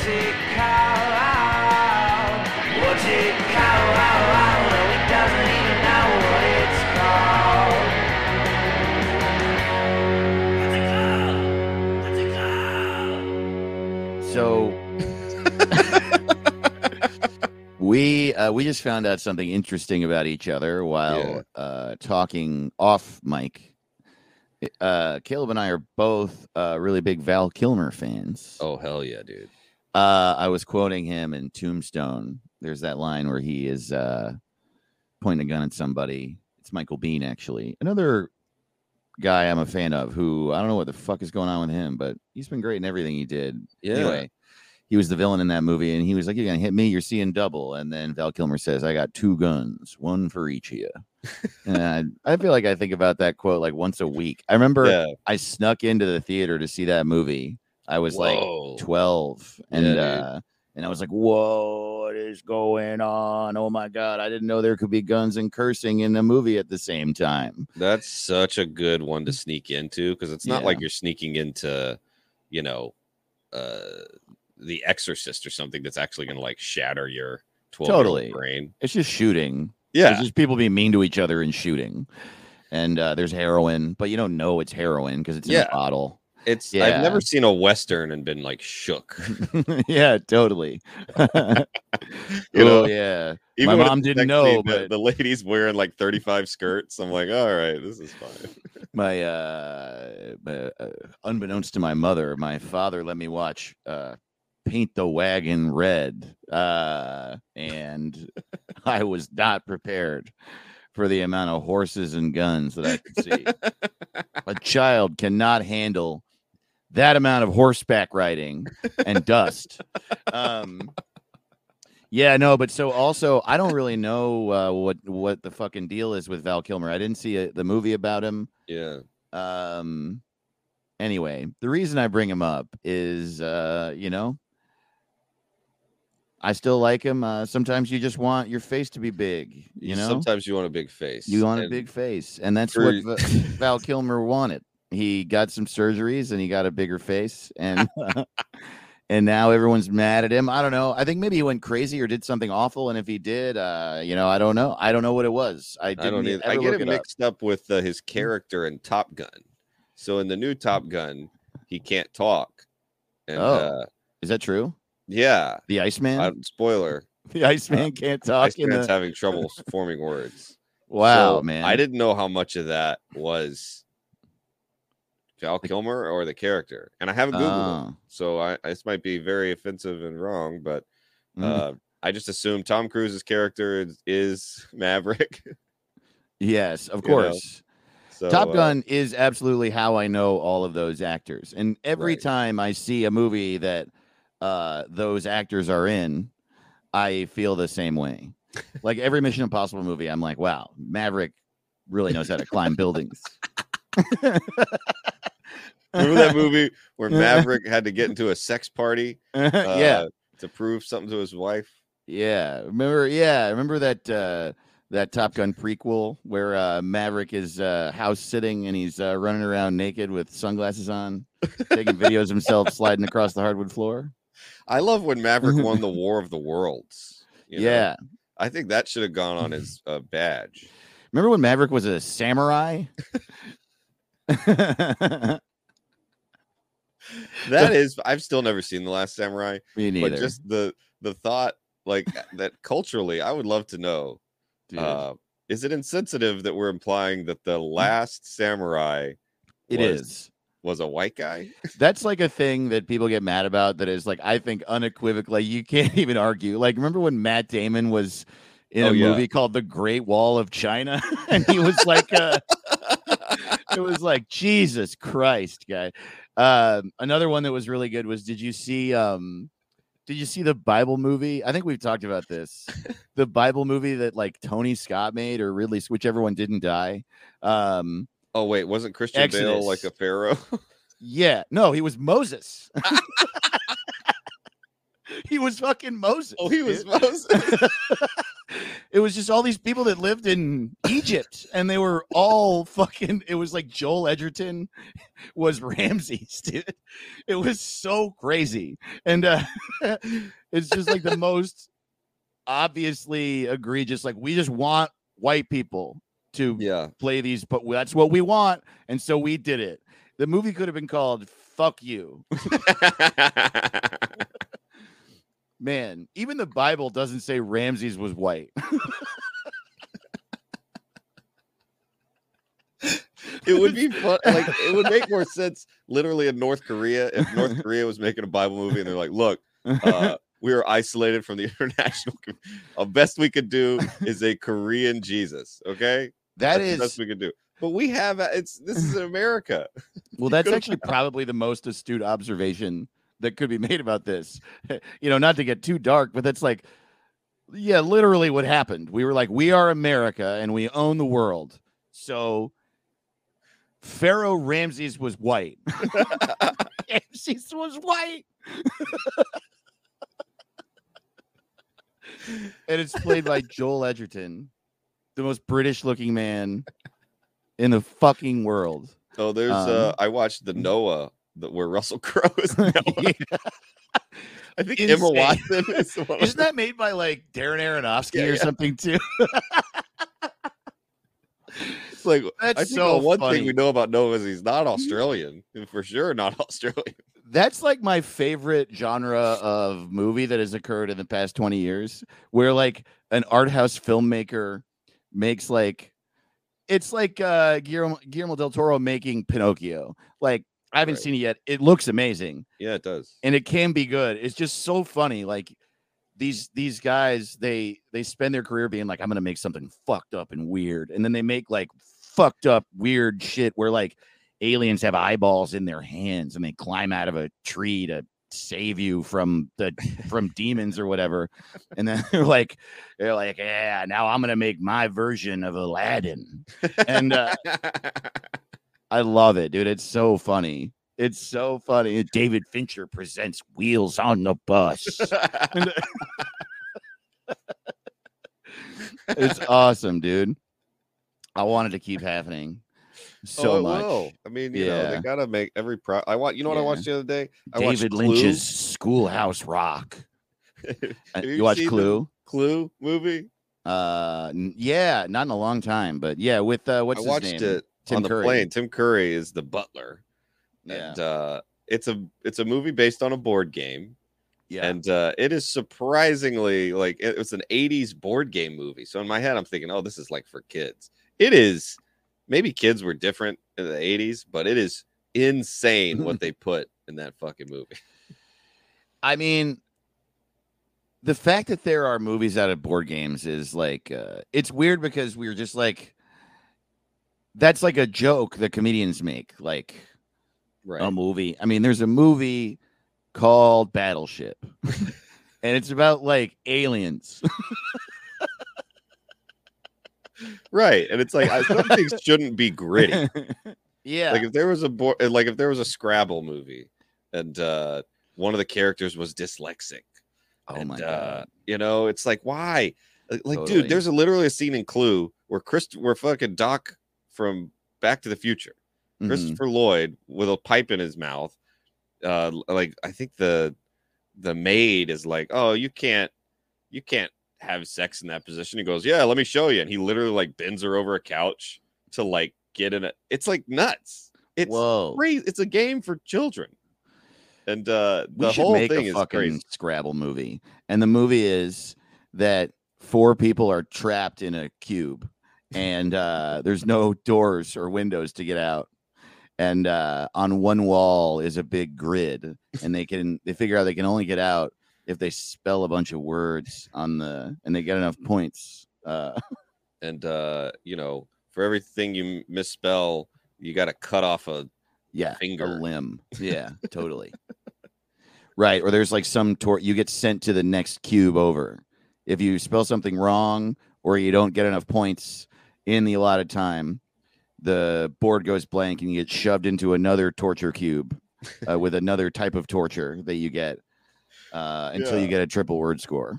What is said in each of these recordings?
What's it called? What's it called? No, he doesn't even know what it's called. What's it called? What's it called? So we uh, we just found out something interesting about each other while Yeah. uh, talking off mic. Uh, Caleb and I are both uh, really big Val Kilmer fans. Oh hell yeah, dude. Uh, I was quoting him in Tombstone. There's that line where he is uh, pointing a gun at somebody. It's Michael Biehn, actually. Another guy I'm a fan of who I don't know what the fuck is going on with him, but he's been great in everything he did. Yeah. Anyway, he was the villain in that movie, and he was like, You're going to hit me, you're seeing double. And then Val Kilmer says, I got two guns, one for each of you. and I, I feel like I think about that quote like once a week. I remember Yeah. I snuck into the theater to see that movie. I was Whoa. like 12 and Yeah, uh and I was like, "Whoa, what is going on? Oh my god, I didn't know there could be guns and cursing in a movie at the same time." That's such a good one to sneak into because it's not Yeah. like you're sneaking into, you know, uh the exorcist or something that's actually gonna like shatter your 12 Totally. brain. It's just shooting. Yeah. It's just people being mean to each other and shooting. And uh, there's heroin, but you don't know it's heroin because it's in Yeah. a bottle. It's Yeah. I've never seen a western and been like shook. yeah, totally. You know, oh yeah. Even My mom didn't know, the, but the lady's wearing like 35 skirts. I'm like, all right, this is fine. my uh, uh, uh, unbeknownst to my mother, my father let me watch uh, Paint the Wagon Red, uh, and I was not prepared for the amount of horses and guns that I could see. A child cannot handle that amount of horseback riding and dust. Um, yeah, no, but so also, I don't really know uh, what what the fucking deal is with Val Kilmer. I didn't see a, the movie about him. Yeah. Um, anyway, the reason I bring him up is, uh, you know, I still like him. Uh, sometimes you just want your face to be big. You know, sometimes you want a big face. you want a big face, and that's for- what Val Kilmer wanted. He got some surgeries and he got a bigger face, and and now everyone's mad at him. I don't know. I think maybe he went crazy or did something awful, and if he did, uh, you know, I don't know. I don't know what it was. I I didn't e- either. I get it it up. mixed up with uh, his character in Top Gun. So in the new Top Gun, he can't talk. And Oh, uh, Is that true? yeah, The Iceman. uh, spoiler. the Iceman can't talk. Iceman's the... having trouble forming words. Wow, So man! I didn't know how much of that was Val Kilmer or the character, and I haven't googled Oh. so I this might be very offensive and wrong, but Mm. uh, I just assume Tom Cruise's character is, is Maverick. yes, of you know, course. So Top uh, Gun is absolutely how I know all of those actors, and every Right. time I see a movie that uh, those actors are in, I feel the same way. like every Mission Impossible movie, I'm like, wow, Maverick really knows how to climb buildings. remember that movie where Maverick had to get into a sex party? Uh, yeah, to prove something to his wife. Yeah, remember? Yeah, remember that uh, that Top Gun prequel where uh, Maverick is uh, house sitting and he's uh, running around naked with sunglasses on, taking videos of himself sliding across the hardwood floor. I love when Maverick won the War of the Worlds. you know? Yeah, I think that should have gone on his uh, badge. remember when Maverick was a samurai? That is, I've still never seen the Last Samurai, Me neither. but just the the thought, like that culturally, I would love to know. Uh, is it insensitive that we're implying that the last samurai it was, is. was a white guy? That's like a thing that people get mad about. That is like I think unequivocally you can't even argue. Like remember when Matt Damon was in Oh, a yeah. movie called The Great Wall of China, and he was like, uh, it was like Jesus Christ, guy. Um, another one that was really good was did you see um did you see the Bible movie? I think we've talked about this. the Bible movie that like Tony Scott made or Ridley, whichever one didn't die. Um, Oh wait, wasn't Christian Bale like a pharaoh? yeah, no, he was Moses. he was fucking Moses. oh, he was dude. Moses. it was just all these people that lived in Egypt, and they were all fucking. It was like Joel Edgerton was Ramses, dude. It was so crazy, and uh, it's just like the most obviously egregious. Like we just want white people to yeah. play these, but that's what we want, and so we did it. The movie could have been called "Fuck You." Man, even the Bible doesn't say Ramses was white. it would be fun. Like it would make more sense, literally, in North Korea if North Korea was making a Bible movie and they're like, "Look, uh, we were isolated from the international. The best we could do is a Korean Jesus. Okay, that That's the best we could do. But we have it's this is America. well, that's actually probably the most astute observation that could be made about this. You know, not to get too dark, but that's like, yeah, literally what happened. We were like, we are America and we own the world. So Pharaoh Ramses was white. Ramses was white. and it's played by Joel Edgerton, the most British looking man in the fucking world. Oh, there's Um, uh I watched the Noah the, where Russell Crowe is. Yeah. I think Emma Insane. Watson is one. Isn't that made by like Darren Aronofsky Yeah, or yeah. something too? It's like That's I think so the one funny. thing we know about Noah is he's not Australian, and for sure not Australian. That's like my favorite genre of movie that has occurred in the past 20 years, where like an art house filmmaker makes like it's like uh Guillermo, Guillermo del Toro making Pinocchio. Like I haven't Right. seen it yet. It looks amazing. Yeah, it does. and it can be good. It's just so funny. Like these these guys, they they spend their career being like, I'm gonna make something fucked up and weird, and then they make like fucked up weird shit where like aliens have eyeballs in their hands and they climb out of a tree to save you from the from demons or whatever and then they're like they're like yeah now i'm gonna make my version of aladdin and uh, i love it dude it's so funny it's so funny david fincher presents wheels on the bus it's awesome, dude. I wanted to keep happening so Oh, much. will. I mean, you know, Yeah. they gotta make every pro. I want. You know what I watched the other day? I watched David Clue. Lynch's Schoolhouse Rock. Uh, Have you you watch Clue? Clue movie. Uh, yeah, not in a long time, but yeah, with uh, what's I his watched name? it Tim on the Curry. plane. Tim Curry is the butler, Yeah, and uh, it's a it's a movie based on a board game. yeah. and uh, it is surprisingly like it was an 80s board game movie so in my head i'm thinking oh this is like for kids it is maybe kids were different in the 80s but it is insane what they put in that fucking movie I mean, the fact that there are movies out of board games is like uh, it's weird because we're just like that's like a joke that comedians make, like right a movie. I mean, there's a movie called Battleship, and it's about like aliens. right and it's like I, some things shouldn't be gritty yeah, like if there was a board like if there was a scrabble movie and uh one of the characters was dyslexic oh and my uh, god, you know, it's like why? Like, like, Totally. dude, there's a, literally a scene in Clue where Chris, where fucking Doc from Back to the Future, Mhm. Christopher Lloyd with a pipe in his mouth, uh, like I think the the maid is like, oh, you can't, you can't have sex in that position. He goes, yeah, let me show you, and he literally like bends her over a couch to like get in it. It's like nuts. It's Whoa. crazy. It's a game for children, and uh, we the should whole make thing a is fucking crazy. Scrabble movie, and the movie is that four people are trapped in a cube, and uh, there's no doors or windows to get out. And uh, on one wall is a big grid, and they can they figure out they can only get out if they spell a bunch of words on the and they get enough points. Uh, and uh you know for everything you misspell you got to cut off a yeah, finger. a limb. Yeah, totally. Right, or there's like some tor you get sent to the next cube over. If you spell something wrong or you don't get enough points in the allotted time, the board goes blank and you get shoved into another torture cube uh, with another type of torture that you get uh, until you get a triple word score.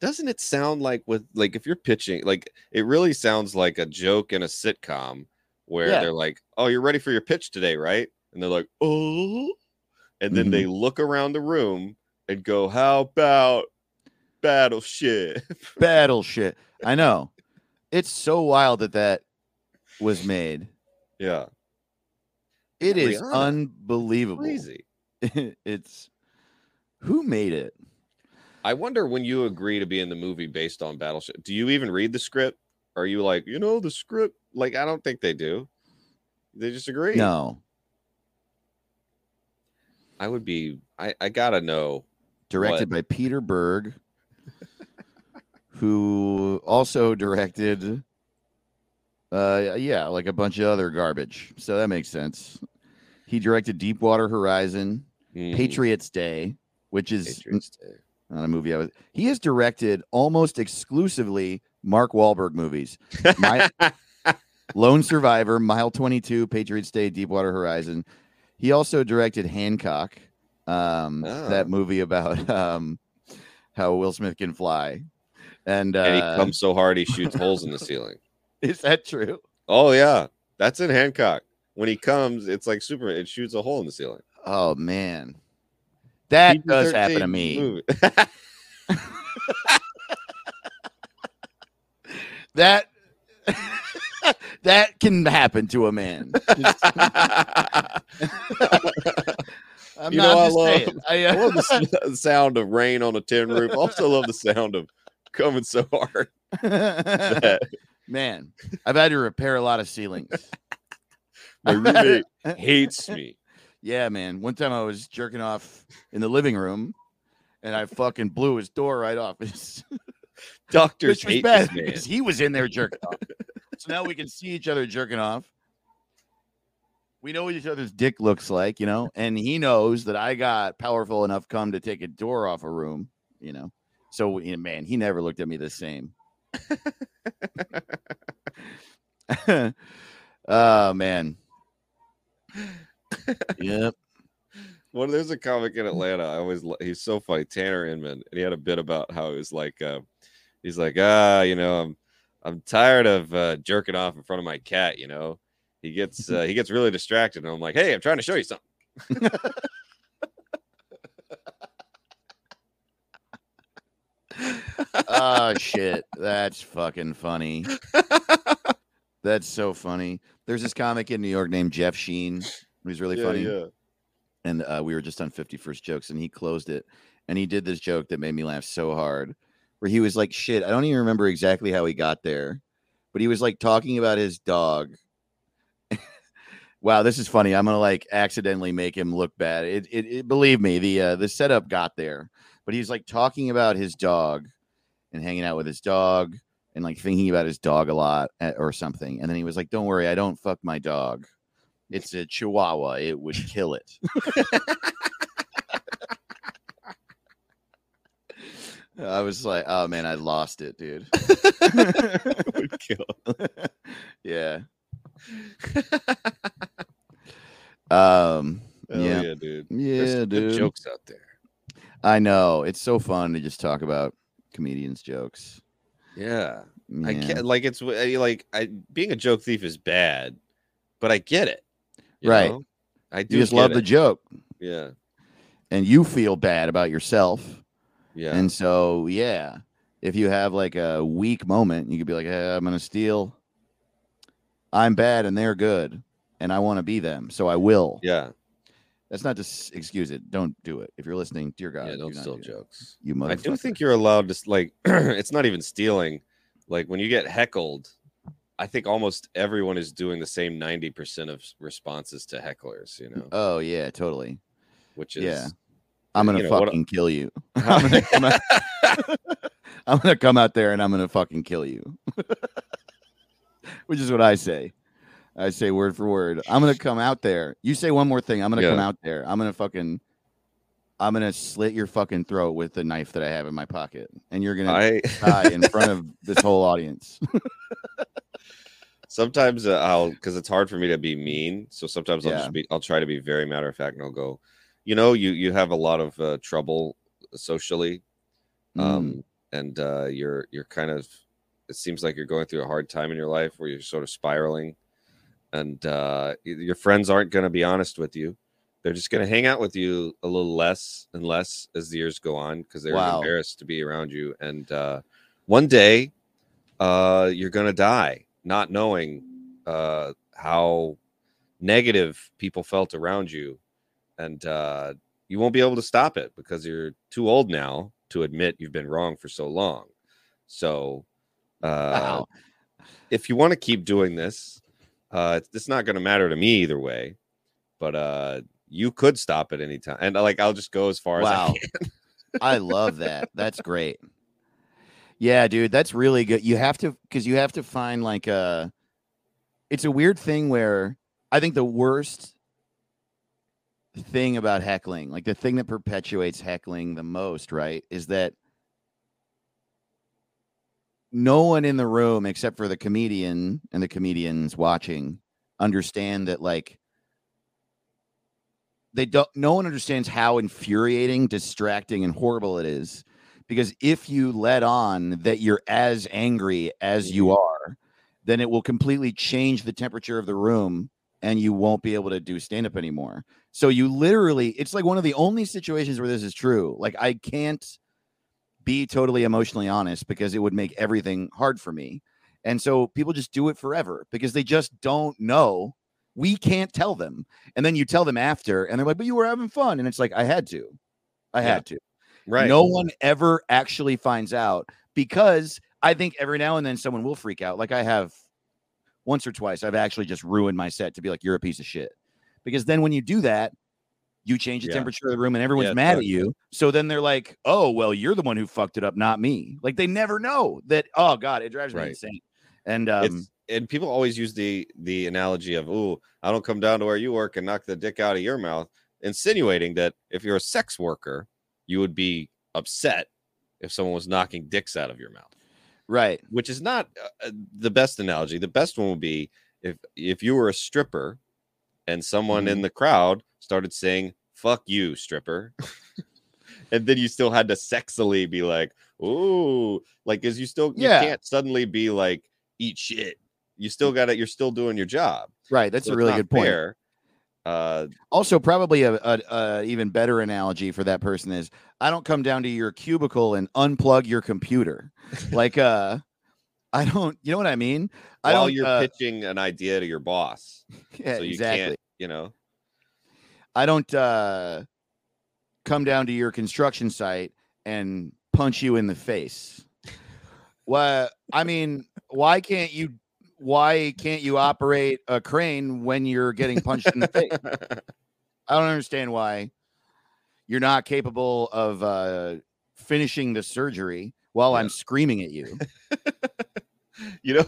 Doesn't it sound like with like if you're pitching like it really sounds like a joke in a sitcom where Yeah. they're like, "Oh, you're ready for your pitch today, right?" And they're like, "Oh," and then they look around the room and go, "How about battleship?" Battleship. I know. It's so wild that that was made. yeah, It is Rihanna. unbelievable. crazy. it's who made it? I wonder when you agree to be in the movie based on Battleship, do you even read the script? Are you like, you know, the script? Like, I don't think they do. They just agree. No, I would be. I I gotta know. directed by Peter Berg, who also directed, uh, yeah, like a bunch of other garbage. So that makes sense. He directed Deepwater Horizon, Mm, Patriots Day, which is Patriots Day. not a movie I was. He has directed almost exclusively Mark Wahlberg movies. My- Lone Survivor, Mile 22, Patriots Day, Deepwater Horizon. He also directed Hancock, um, Ah. that movie about um, how Will Smith can fly. And, uh, and he comes so hard he shoots holes in the ceiling. is that true? Oh yeah, that's in Hancock. When he comes, it's like Superman. It shoots a hole in the ceiling. Oh man, that does happen to me. That that can happen to a man. I'm You not know, I love- saying. I, I uh, love the sound of rain on a tin roof. I Also love the sound of coming so hard. Man, I've had to repair a lot of ceilings. My roommate hates me. Yeah, man. One time I was jerking off in the living room and I fucking blew his door right off. His, Doctors which was bad because he was in there jerking off. So now we can see each other jerking off. We know what each other's dick looks like, you know, and he knows that I got powerful enough come to take a door off a room, you know. So, you know, man, he never looked at me the same. oh man. Yep. Well, there's a comic in Atlanta. I always he's so funny, Tanner Inman, and he had a bit about how it was like, uh, he's like, ah, you know, I'm I'm tired of uh, jerking off in front of my cat. You know, he gets uh, he gets really distracted, and I'm like, hey, I'm trying to show you something. oh shit. That's fucking funny. That's so funny. There's this comic in New York named Jeff Sheen who's really Yeah, funny. yeah. And uh, we were just on 51st jokes and he closed it. And he did this joke that made me laugh so hard where he was like, shit, I don't even remember exactly how he got there, but he was like talking about his dog. wow, this is funny. I'm gonna like accidentally make him look bad. It, it, it believe me, the uh, the setup got there, but he's like talking about his dog and hanging out with his dog and like thinking about his dog a lot eh, or something. And then he was like, "Don't worry, I don't fuck my dog. It's a Chihuahua. It would kill it." I was like, "Oh man, I lost it, dude." Would kill. yeah. um. Hell yeah. yeah, dude. Yeah, good dude. jokes out there. I know it's so fun to just talk about comedians' jokes. Yeah. I can't like it's like I being a joke thief is bad, but I get it. Right. know? I do You just love the joke, yeah. and you feel bad about yourself. Yeah. And so, yeah, if you have like a weak moment, you could be like, hey, I'm going to steal. I'm bad and they're good, and I want to be them. So I will. yeah. That's not to s- excuse it. Don't do it. If you're listening, dear God, yeah, do don't not steal do that. jokes. You I do think you're allowed to like it's not even stealing. Like when you get heckled, I think almost everyone is doing the same 90% of responses to hecklers, you know, Oh, yeah, totally. which is Yeah. I'm going to you know, what- fucking kill you. I'm going to come out. I'm gonna come out there and I'm gonna fucking kill you. Which is what I say. I say word for word. I'm gonna come out there. You say one more thing. I'm gonna come out there. I'm gonna fucking. I'm gonna slit your fucking throat with the knife that I have in my pocket, and you're gonna I die in front of this whole audience. sometimes uh, I'll because it's hard for me to be mean. So sometimes I'll Yeah. just be I'll try to be very matter of fact and I'll go, you know, you you have a lot of uh, trouble socially, Mm. um, and uh, you're you're kind of it seems like you're going through a hard time in your life where you're sort of spiraling, and uh, your friends aren't going to be honest with you. They're just going to hang out with you a little less and less as the years go on because they're Wow. embarrassed to be around you. And uh, one day, uh, you're going to die not knowing uh, how negative people felt around you, and uh, you won't be able to stop it because you're too old now to admit you've been wrong for so long. So, uh, Wow. if you want to keep doing this, uh, it's, it's not going to matter to me either way. But uh, you could stop at any time, and like I'll just go as far as I can. I love that. That's great. Yeah, dude, that's really good. You have to because you have to find like a. It's a weird thing where I think the worst thing about heckling, like the thing that perpetuates heckling the most, right, is that no one in the room except for the comedian and the comedians watching understand that like they don't no one understands how infuriating distracting and horrible it is. Because if you let on that you're as angry as you are then it will completely change the temperature of the room and you won't be able to do stand up anymore. So you literally it's like one of the only situations where this is true. Like i can't be totally emotionally honest because it would make everything hard for me and so people just do it forever because they just don't know we can't tell them and then you tell them after and they're like but you were having fun and it's like i had to i Yeah. had to Right? no one ever actually finds out because I think every now and then someone will freak out. Like I have once or twice, I've actually just ruined my set to be like, you're a piece of shit. Because then when you do that, you change the Yeah. temperature of the room and everyone's Yeah, mad at you. So then they're like, oh, well, you're the one who fucked it up, not me. Like they never know that, oh, God, it drives me insane. And um, it's and people always use the the analogy of oh i don't come down to where you work and knock the dick out of your mouth insinuating that if you're a sex worker you would be upset if someone was knocking dicks out of your mouth right. which is not uh, uh, the best analogy the best one would be if if you were a stripper and someone in the crowd started saying fuck you stripper and then you still had to sexily be like ooh like because you still Yeah. you can't suddenly be like eat shit you still got it you're still doing your job Right. That's So a really good point. fair. uh Also, probably a, a, a even better analogy for that person is I don't come down to your cubicle and unplug your computer. like, uh, I don't, you know what I mean? I while you're uh, pitching an idea to your boss yeah, so you exactly. can't you know I don't uh, come down to your construction site and punch you in the face. Why? I mean, why can't you? Why can't you operate a crane when you're getting punched in the face? I don't understand why you're not capable of uh, finishing the surgery while I'm screaming at you. you know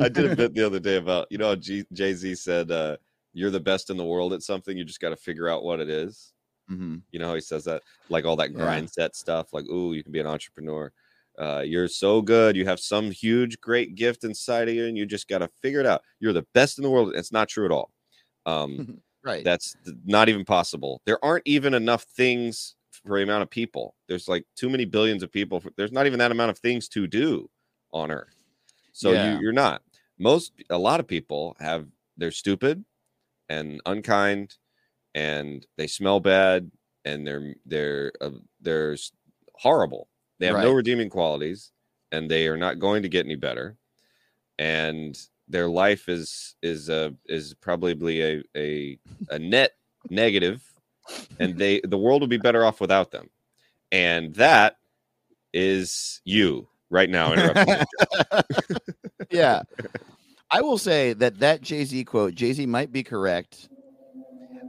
i did a bit the other day about you know jay-z said uh you're the best in the world at something you just got to figure out what it is. Mhm. you know how he says that? Like all that Yeah. grind set stuff like ooh you can be an entrepreneur. Uh, you're so good you have some huge great gift inside of you and you just got to figure it out. You're the best in the world it's not true at all. Um Right. that's th- not even possible. There aren't even enough things for the amount of people. There's like too many billions of people for, there's not even that amount of things to do on earth. So Yeah. you, you're not. Most a lot of people have they're stupid and unkind and they smell bad and they're they're uh, they're horrible. They have no redeeming qualities and they are not going to get any better. And their life is is uh is probably a a, a net negative and they the world would be better off without them. And that is you right now interrupting yeah. I will say that that Jay Z quote, Jay Z might be correct.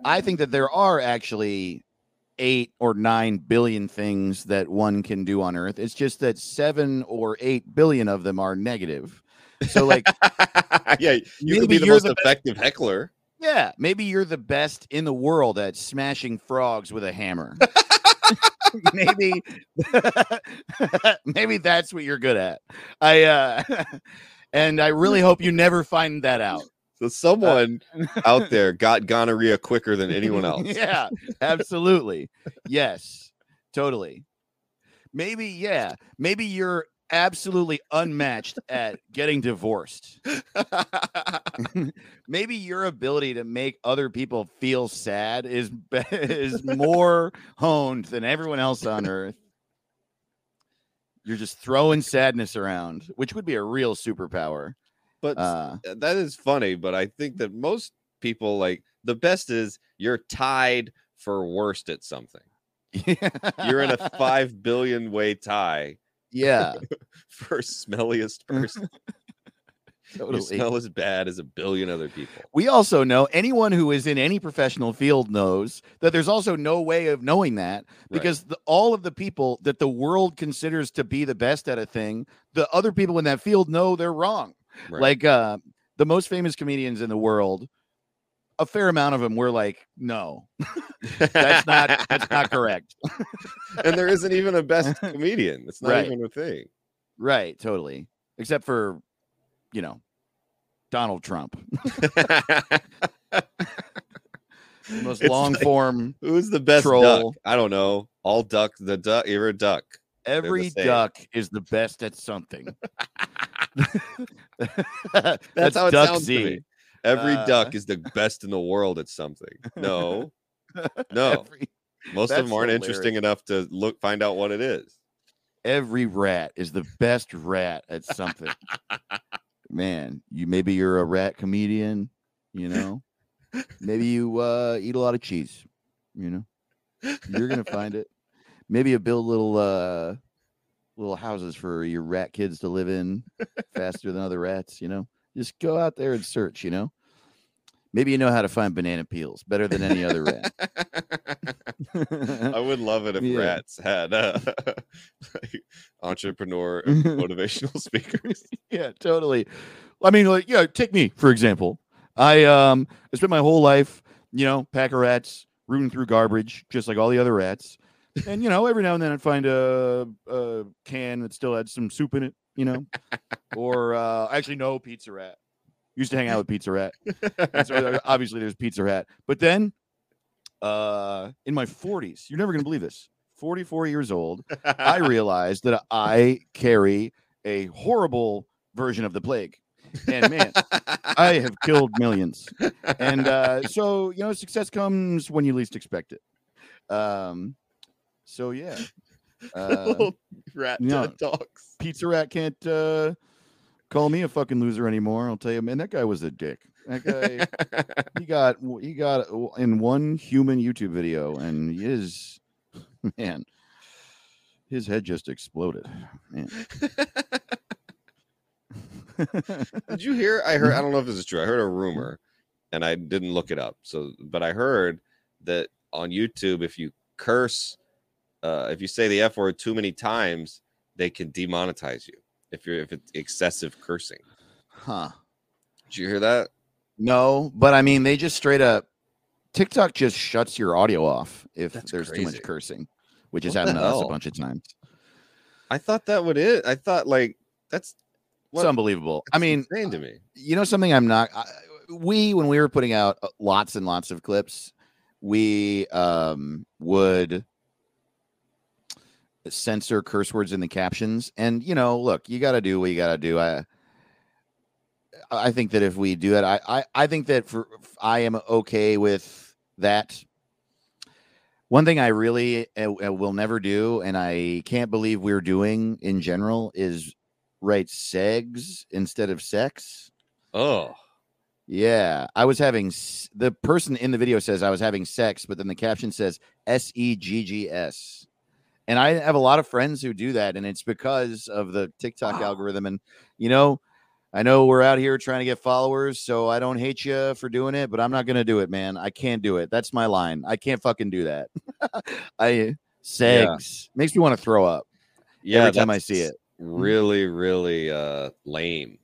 I think that there are actually eight or nine billion things that one can do on Earth. It's just that seven or eight billion of them are negative. So like, yeah, you could be the most the best- effective heckler. yeah, maybe you're the best in the world at smashing frogs with a hammer. maybe maybe that's what you're good at. I uh and I really hope you never find that out. So someone uh, out there got gonorrhea quicker than anyone else. yeah, absolutely. Yes, totally. Maybe, yeah. Maybe you're absolutely unmatched at getting divorced. Maybe your ability to make other people feel sad is is more honed than everyone else on earth. You're just throwing sadness around, which would be a real superpower. but Uh, that is funny. But I think that most people like the best is you're tied for worst at something. You're in a five billion way tie yeah, for smelliest person. You smell as bad as a billion other people. We also know anyone who is in any professional field knows that there's also no way of knowing that because the, all of the people that the world considers to be the best at a thing, the other people in that field know they're wrong. Right. Like uh, the most famous comedians in the world, a fair amount of them were like, "No, that's not that's not correct." and there isn't even a best comedian. It's not Right. even a thing. right, totally. Except for, you know, Donald Trump, most It's long like- form. Who's the best Troll. duck? I don't know. All duck. The duck. You're a duck. Every duck is the best at something. That's, how it Duck sounds Z. to me. Every Uh, duck is the best in the world at something. No, no. Every, Most of them aren't interesting enough to look find out what it is. every rat is the best rat at something. Man, you maybe you're a rat comedian, you know. Maybe you uh, eat a lot of cheese, you know. You're gonna find it. Maybe you build little uh, little houses for your rat kids to live in faster than other rats, you know. Just go out there and search, you know. Maybe you know how to find banana peels better than any other rat. I would love it if Yeah. rats had uh, like entrepreneur motivational speakers. yeah, totally. I mean, like, yeah, take me for example. I um I spent my whole life, you know, pack of rats, rooting through garbage, just like all the other rats. And you know, every now and then I'd find a, a can that still had some soup in it, you know, or uh, actually no Pizza Rat. Used to hang out with Pizza Rat. So uh, obviously there's Pizza Rat. But then, uh, in my 40s, you're never gonna believe this. 44 years old, I realized that I carry a horrible version of the plague. And man, I have killed millions. And uh, so, you know, success comes when you least expect it. Um, so yeah. Uh, Little rat dogs. Pizza Rat can't uh, call me a fucking loser anymore. I'll tell you, man, that guy was a dick. That guy, he got he got in one human YouTube video, and his man, his head just exploded. Did you hear? I heard. I don't know if this is true. I heard a rumor, and I didn't look it up. So, but I heard that on YouTube, if you curse, uh, if you say the f word too many times, they can demonetize you. If you're if it's excessive cursing. huh? Did you hear that? No, but I mean, they just straight up TikTok just shuts your audio off if That's there's too much cursing, which has happened to us a bunch of times. I thought that would it. I thought like that's It's What? unbelievable. I mean, insane to me. you know something I'm not I, we when we were putting out uh, lots and lots of clips, we um would censor curse words in the captions and you know, look, you got to do what you got to do. I I think that if we do that, I, I I think that for I am okay with that. One thing I really uh, uh, will never do, and I can't believe we're doing in general, is write segs instead of sex. Oh, Yeah, I was having the person in the video says I was having sex, but then the caption says S E G G S. And I have a lot of friends who do that, and it's because of the TikTok Wow. algorithm. And you know, I know we're out here trying to get followers, so I don't hate you for doing it, but I'm not gonna do it, man. I can't do it. That's my line. I can't fucking do that. I segs makes me want to throw up yeah. every time I see it. really, really uh lame.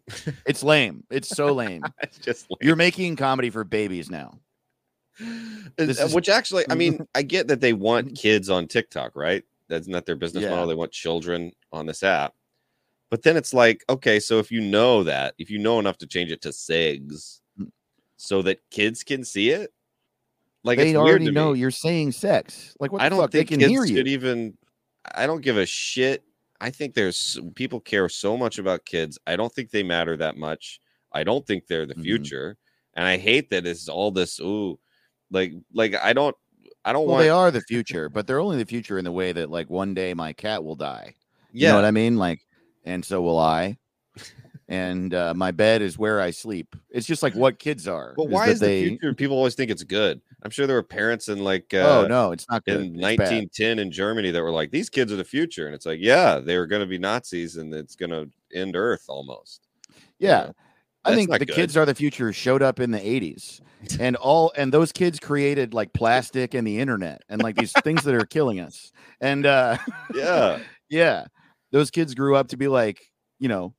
It's lame. It's so lame. it's just lame. You're making comedy for babies now. Uh, is- which actually, I mean, I get that they want kids on TikTok, right? That's not their business Yeah. model. They want children on this app. But then it's like, okay, so if you know that, if you know enough to change it to SIGs Mm. so that kids can see it, like they it's weird already to know me. you're saying sex. Like what the I don't fuck? They think can kids hear you. even. I don't give a shit. I think there's people care so much about kids. I don't think they matter that much. I don't think they're the Mhm. future, and I hate that it's all this. Ooh, like like I don't. I don't Well, want. they are the future, but they're only the future in the way that like one day my cat will die. You yeah, know what I mean? Like, and so will I. and uh, my bed is where I sleep. It's just like what kids are. but is why is they? the future? People always think it's good. I'm sure there were parents in like oh uh, no, it's not good. in It's bad. 1910 in Germany that were like, these kids are the future, and it's like, yeah, they were going to be Nazis, and it's going to end Earth almost. Yeah. know, I think the good. kids are the future showed up in the 80s and all and those kids created like plastic and the internet and like these things that are killing us. And uh Yeah, yeah, those kids grew up to be like, you know,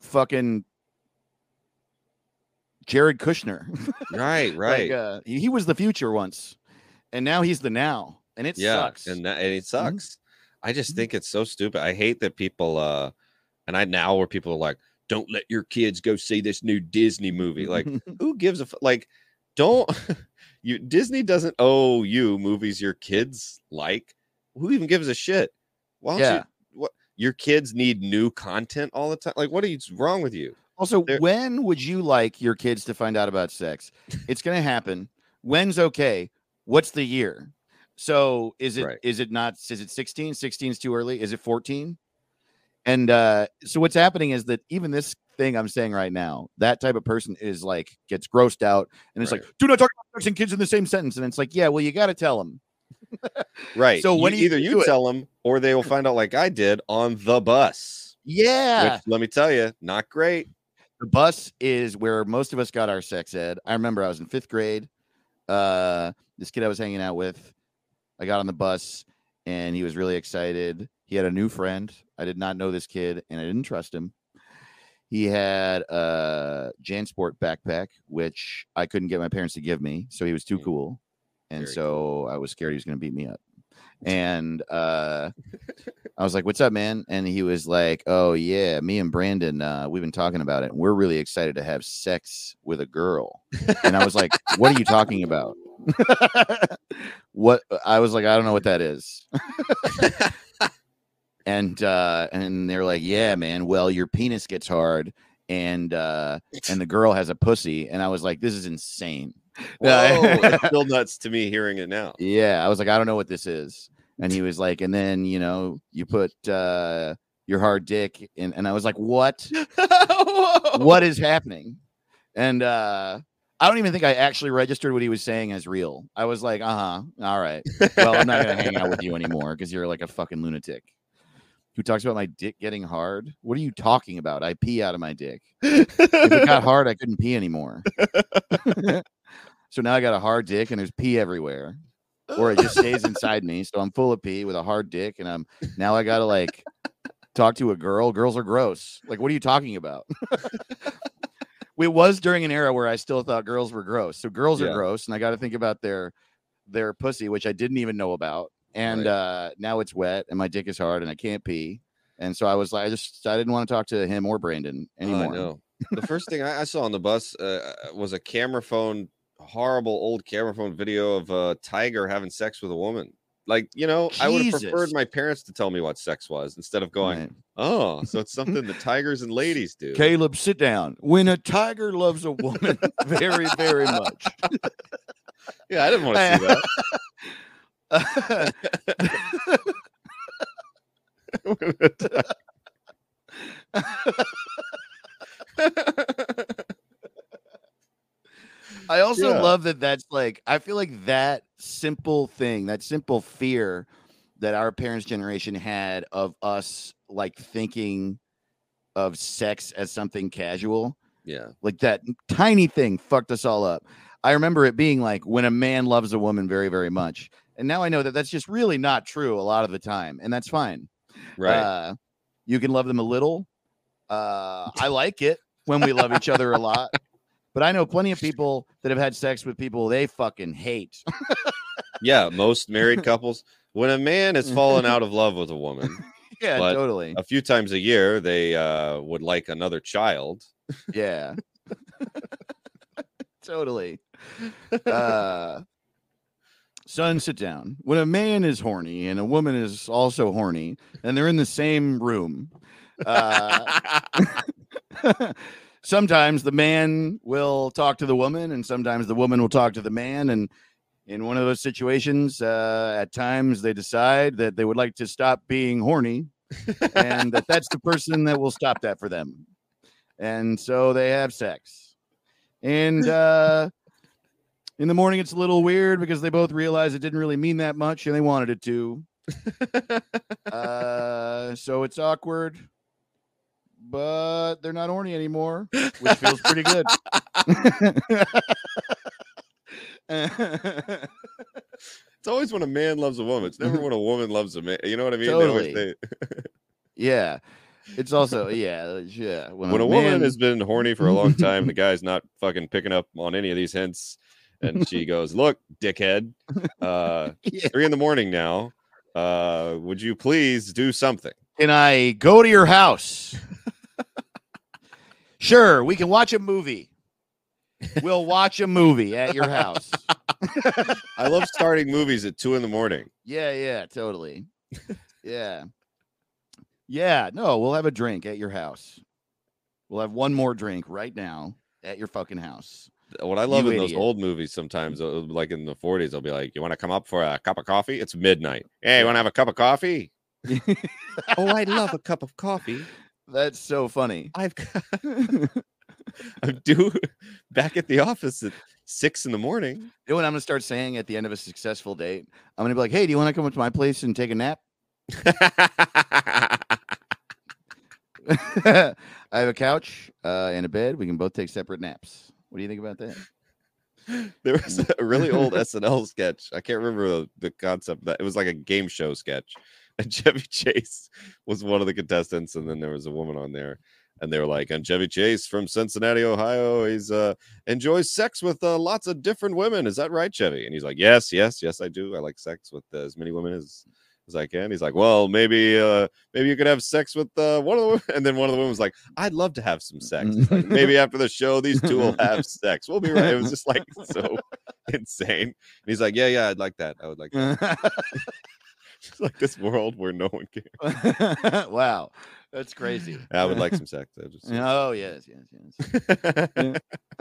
fucking Jared Kushner. right, right. like uh he, he was the future once. And now he's the now. And it yeah sucks. and that and it sucks i just Mhm. think it's so stupid i hate that people uh and i now where people are like don't let your kids go see this new disney movie like who gives a f- like don't you disney doesn't owe you movies your kids like who even gives a shit why don't Yeah. you what your kids need new content all the time like what is wrong with you Also, There- when would you like your kids to find out about sex? It's going to happen. When's okay? What's the year? So is it is Right. it not is it 16? 16 is too early. Is it 14? And uh so what's happening is that even this thing I'm saying right now, that type of person is like gets grossed out and it's like, do not talk about sex and kids in the same sentence. And it's like, yeah, well, you got to tell them. right So when when you either you it- tell them or they will find out like i did on the bus Yeah. which let me tell you not great the bus is where most of us got our sex ed. I remember I was in fifth grade. Uh, this kid I was hanging out with, I got on the bus and he was really excited. He had a new friend. I did not know this kid and I didn't trust him. He had a Jansport backpack, which I couldn't get my parents to give me. So he was too cool. And Very so I was scared he was going to beat me up. And uh, I was like, "What's up, man?" And he was like, "Oh yeah, me and Brandon, uh, we've been talking about it. And we're really excited to have sex with a girl." And I was like, "What are you talking about?" what I was like, "I don't know what that is." and uh, and they're like, "Yeah, man. Well, your penis gets hard, and uh, and the girl has a pussy." And I was like, "This is insane." Whoa, it's still nuts to me hearing it now. Yeah, I was like, I don't know what this is. And he was like, and then you know, you put uh your hard dick in, and I was like, What? What is happening? And uh I don't even think I actually registered what he was saying as real. I was like, uh-huh, all right. Well, I'm not gonna hang out with you anymore because you're like a fucking lunatic. Who talks about my dick getting hard? What are you talking about? I pee out of my dick. If it got hard, I couldn't pee anymore. so now I got a hard dick and there's pee everywhere or it just stays inside me. So I'm full of pee with a hard dick, and I'm now I gotta like talk to a girl. Girls are gross. Like, what are you talking about? it was during an era where I still thought girls were gross. So girls are gross, and I got to think about their their pussy, which I didn't even know about. And Right. uh now it's wet, and my dick is hard, and I can't pee. And so I was like, I just I didn't want to talk to him or Brandon Oh, I anymore. know. The first thing I, saw on the bus uh, was a camera phone, horrible old camera phone video of a tiger having sex with a woman. Like, you know, I would have preferred my parents to tell me what sex was instead of going, Right. oh, so it's something that tigers and ladies do. Caleb, sit down. When a tiger loves a woman very, very much. Yeah, I didn't want to see that. I also Yeah. love that that's like I feel like that simple thing, that simple fear that our parents' generation had of us like thinking of sex as something casual, yeah. like that tiny thing fucked us all up. I remember it being like when a man loves a woman very, very much. And now I know that that's just really not true a lot of the time, and that's fine. Right. Uh, You can love them a little. Uh, I like it when we love each other a lot. But I know plenty of people that have had sex with people they fucking hate. Yeah, most married couples. When a man has fallen out of love with a woman, yeah, But- totally. a few times a year, they uh, would like another child. Yeah. totally. Uh son, sit down. When a man is horny and a woman is also horny, and they're in the same room, uh sometimes the man will talk to the woman, and sometimes the woman will talk to the man. And in one of those situations, uh, at times they decide that they would like to stop being horny, and that that's the person that will stop that for them. And so they have sex. And uh, in the morning, it's a little weird because they both realize it didn't really mean that much and they wanted it to. Uh, so it's awkward, but they're not horny anymore, which feels pretty good. It's always when a man loves a woman. It's never when a woman loves a man. You know what I mean? Totally. yeah. It's also, yeah, yeah. when a woman has been horny for a long time, the guy's not fucking picking up on any of these hints, and she goes, "Look, dickhead, uh, Yeah. three in the morning now. Uh, would you please do something?" Can I go to your house? sure, we can watch a movie. We'll watch a movie at your house. I love starting movies at two in the morning. Yeah, yeah, totally. Yeah. Yeah, no, we'll have a drink at your house. We'll have one more drink right now at your fucking house. What I love You in those old movies sometimes, uh, like in the 40s, they'll be like, You want to come up for a cup of coffee? It's midnight. Hey, you want to have a cup of coffee? oh, I love a cup of coffee. That's so funny. I've got, I'm due back at the office at six in the morning. You know what I'm gonna start saying at the end of a successful date? I'm gonna be like, "Hey, do you want to come up to my place and take a nap?" I have a couch uh, and a bed. We can both take separate naps. What do you think about that? there was a really old SNL sketch. I can't remember the, the concept that it was like a game show sketch. And Chevy Chase was one of the contestants, and then there was a woman on there, and they were like, "And Chevy Chase from Cincinnati, Ohio, he's uh enjoys sex with uh, lots of different women. Is that right, Chevy?" And he's like, "Yes, yes, yes, I do. I like sex with uh, as many women as." As I can. He's like, well, maybe, uh, maybe you could have sex with uh, one of the women. And then one of the women was like, I'd love to have some sex. Like, maybe after the show, these two will have sex. We'll be right. It was just like so insane. And he's like, yeah, yeah, I'd like that. I would like that. It's like this world where no one cares. wow, that's crazy. I would like some sex. I, just, Oh yes, yes,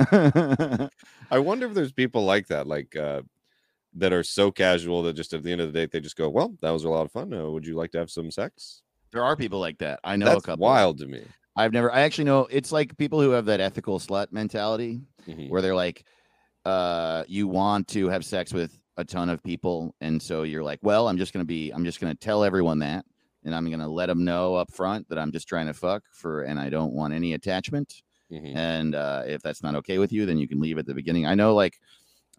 yes. I wonder if there's people like that, like uh, that are so casual that just at the end of the day they just go, "Well, that was a lot of fun. Uh, would you like to have some sex?" there are people like that. I know a That's couple. wild to me. I've never. I actually know. It's like people who have that ethical slut mentality, Mhm. where they're like, uh, you want to have sex with a ton of people, and so you're like, well, I'm just gonna be. I'm just gonna tell everyone that, and I'm gonna let them know up front that I'm just trying to fuck for, and I don't want any attachment. Mhm. And uh, if that's not okay with you, then you can leave at the beginning. I know like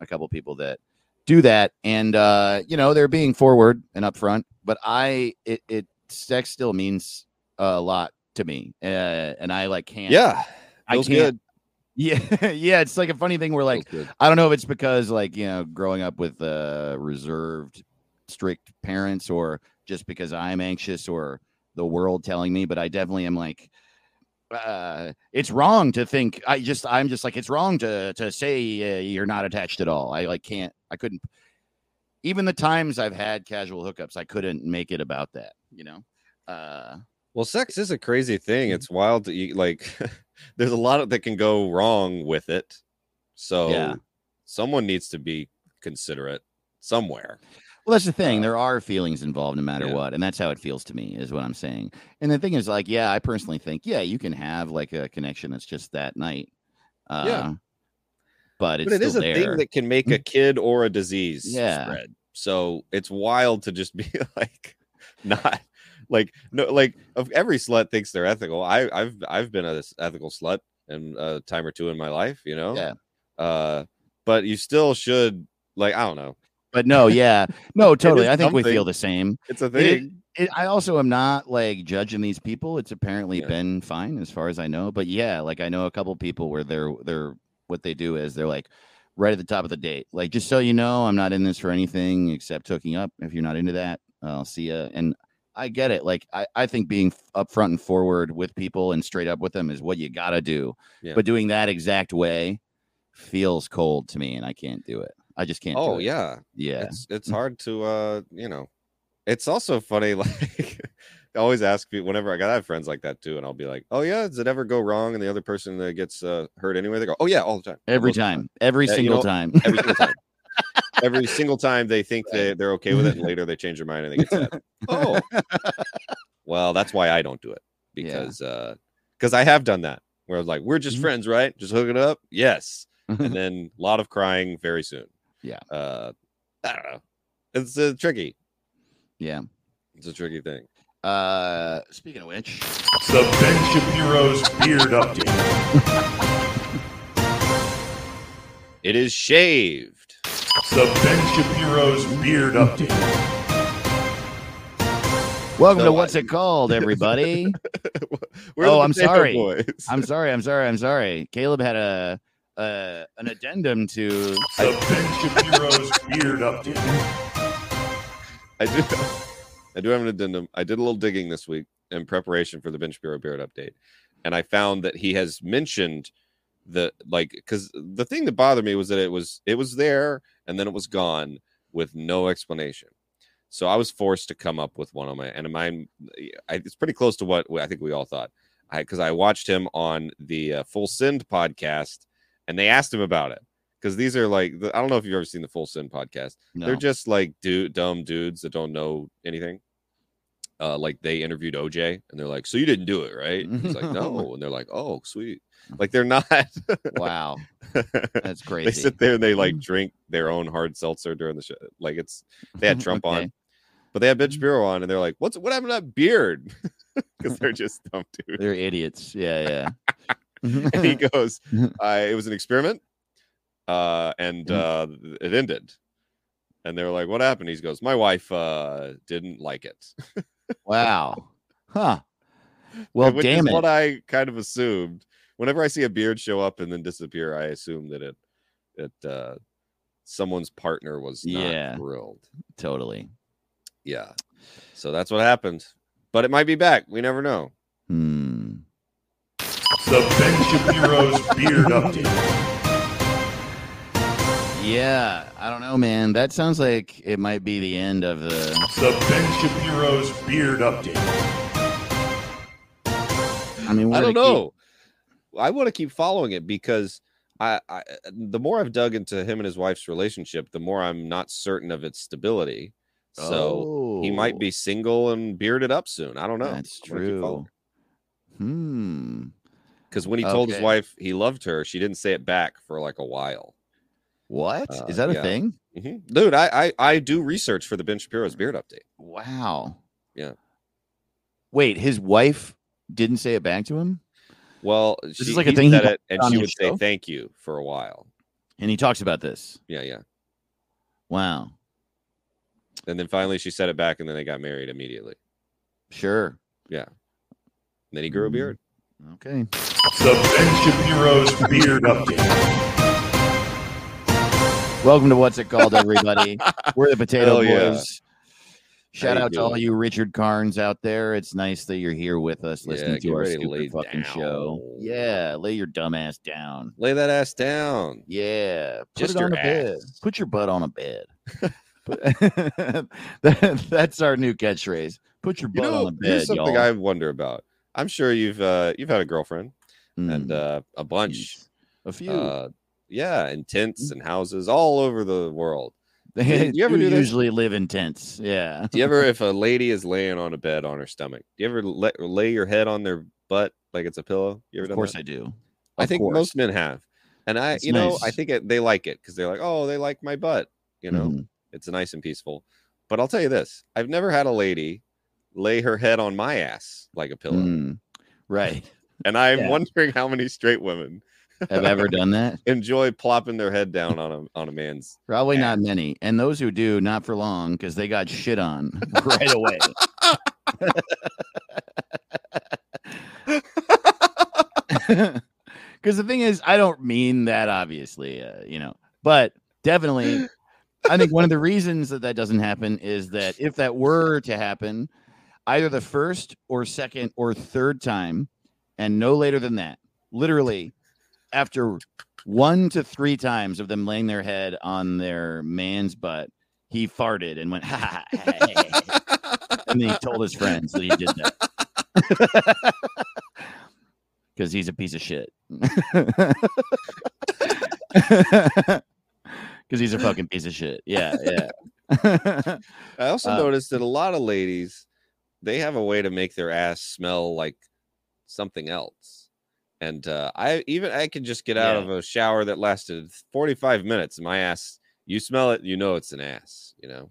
a couple people that do that, and uh, you know they're being forward and upfront. But I, it, it sex still means a lot to me, uh, and I like can't. Yeah, I can't. good. Yeah, yeah. It's like a funny thing where like I don't know if it's because like you know growing up with uh, reserved, strict parents, or just because I'm anxious, or the world telling me. But I definitely am like, uh, it's wrong to think. I just I'm just like it's wrong to to say uh, you're not attached at all. I like can't. I couldn't. Even the times I've had casual hookups, I couldn't make it about that. You know. Uh, Well, sex is a crazy thing. Mhm. It's wild to eat. Like, there's a lot of, that can go wrong with it. So, Yeah. someone needs to be considerate somewhere. Well, that's the thing. Uh, there are feelings involved no matter yeah. what. And that's how it feels to me, is what I'm saying. And the thing is, like, yeah, I personally think, yeah, you can have like a connection that's just that night. Uh, Yeah. But it's but it is still a there. thing that can make a kid or a disease Yeah. spread. So it's wild to just be like, not like no, like of every slut thinks they're ethical. I, I've I've been a ethical slut in a time or two in my life, you know. Yeah. Uh, but you still should like I don't know. But no, yeah. No, totally. I think we feel the same. It's a thing. it, I also am not like judging these people. It's apparently Yeah. been fine as far as I know. But yeah, like I know a couple people where they're they're what they do is they're like right at the top of the date. Like just so you know, I'm not in this for anything except hooking up. If you're not into that, I'll see ya. And I get it. Like I, I think being upfront and forward with people and straight up with them is what you gotta do. Yeah. But doing that exact way feels cold to me, and I can't do it. I just can't. do Oh yeah, yeah. it's it's hard to uh you know it's also funny like I always ask people whenever I got I have friends like that too, and I'll be like, "Oh yeah, does it ever go wrong?" And the other person that gets uh, hurt anyway, they go, "Oh yeah, all the time, Every of time, every Yeah, you single know, time. every single time." Every single time they think they, they're okay with it, and later they change their mind and they get sad. Oh, well, that's why I don't do it Yeah. because uh because I have done that where I was like, "We're just Mhm. friends, right? Just hook it up." Yes, and then a lot of crying very soon. Yeah. Uh, I don't know. It's uh, tricky. yeah. It's a tricky thing. Uh, speaking of which, The Ben Shapiro's Beard Update. It is shaved. The Ben Shapiro's Beard Update. welcome So to I- what's it called, everybody? Oh, I'm sorry. Boys. I'm sorry. I'm sorry. I'm sorry. Caleb had a, a an addendum to. The Ben Shapiro's Beard Update. I do. I do have an addendum. I did a little digging this week in preparation for the Ben Shapiro Beard update, and I found that he has mentioned the like because the thing that bothered me was that it was it was there and then it was gone with no explanation. So I was forced to come up with one on my and mine. I, it's pretty close to what I think we all thought. I because I watched him on the uh, Full Send podcast, and they asked him about it because these are like the, I don't know if you've ever seen the Full Send podcast. No. They're just like dude, dumb dudes that don't know anything. Uh, like they interviewed OJ and they're like, "So you didn't do it, right?" And He's like, "No," and they're like, "Oh, sweet." Like they're not. wow, that's crazy. they sit there and they like drink their own hard seltzer during the show. Like it's they had Trump Okay. on, but they had Ben Shapiro on, and they're like, "What's what happened to that beard?" Because they're just dumb dudes. They're idiots. Yeah, yeah. and he goes, uh, "It was an experiment, uh, and uh, it ended." And they were like, "What happened?" He goes, "My wife uh, didn't like it." wow. Huh. Well, Which damn is it. what I kind of assumed. Whenever I see a beard show up and then disappear, I assume that it, it, uh, someone's partner was not Yeah. thrilled. Totally. Yeah. So that's what happened. But it might be back. We never know. Hmm. The Ben Shapiro's Beard Update. Yeah, I don't know, man. That sounds like it might be the end of the. The Ben Shapiro's Beard Update. I mean, I don't gonna keep- know. I want to keep following it because I, I, the more I've dug into him and his wife's relationship, the more I'm not certain of its stability. So he might Oh, be single and bearded up soon. I don't know. That's true. Hmm. Because when he told his wife he loved her, she didn't say it back for like a while. What is Uh, that a yeah. thing? Mhm. Dude, I, I I do research for the Ben Shapiro's beard update. Wow. Yeah. Wait, his wife didn't say it back to him, Well, is she, like a thing said it, and she would say thank you for a while. and he talks about this. Yeah, yeah. Wow. And then finally she said it back, and then they got married immediately. Sure. And then he grew a beard. Okay. The Ben Shapiro's Beard Update. Welcome to what's it called, everybody. We're the Potato Hell yeah. Boys. Shout How out to all you Richard Carnes out there. It's nice that you're here with us listening get to our ready to stupid lay fucking show. Yeah, lay your dumb ass down. Lay that ass down. Yeah, put Just it on your a bed. Put your butt on a bed. That, that's our new catchphrase. Put your You butt know, on a bed, here's something y'all. I wonder about. I'm sure you've uh you've had a girlfriend and Mm, uh a bunch. a few. Uh yeah, in tents and houses all over the world. they you ever do do this? usually live in tents. Yeah. Do you ever, if a lady is laying on a bed on her stomach, do you ever let, lay your head on their butt like it's a pillow? You ever Of course that? I do. I Of think course. most men have, and I, It's you know, I think it, they like it because they're like, oh, they like my butt. You know, Mhm. it's nice and peaceful. But I'll tell you this: I've never had a lady lay her head on my ass like a pillow, Mm, Right. and I'm Yeah. wondering how many straight women have ever done that? enjoy plopping their head down on a on a man's. Probably not many. And those who do, not for long, because they got shit on right away. Because the thing is, I don't mean that obviously, uh, you know, but definitely, I think one of the reasons that that doesn't happen is that if that were to happen, either the first or second or third time, and no later than that, literally after one to three times of them laying their head on their man's butt, he farted and went, ha, ha, ha, ha, ha, ha." and then he told his friends that he did that. Because he's a piece of shit. Because he's a fucking piece of shit. Yeah, yeah. I also Uh, noticed that a lot of ladies they have a way to make their ass smell like something else. And uh, I even I can just get out Yeah. of a shower that lasted 45 minutes and my ass you smell it, you know it's an ass, you know.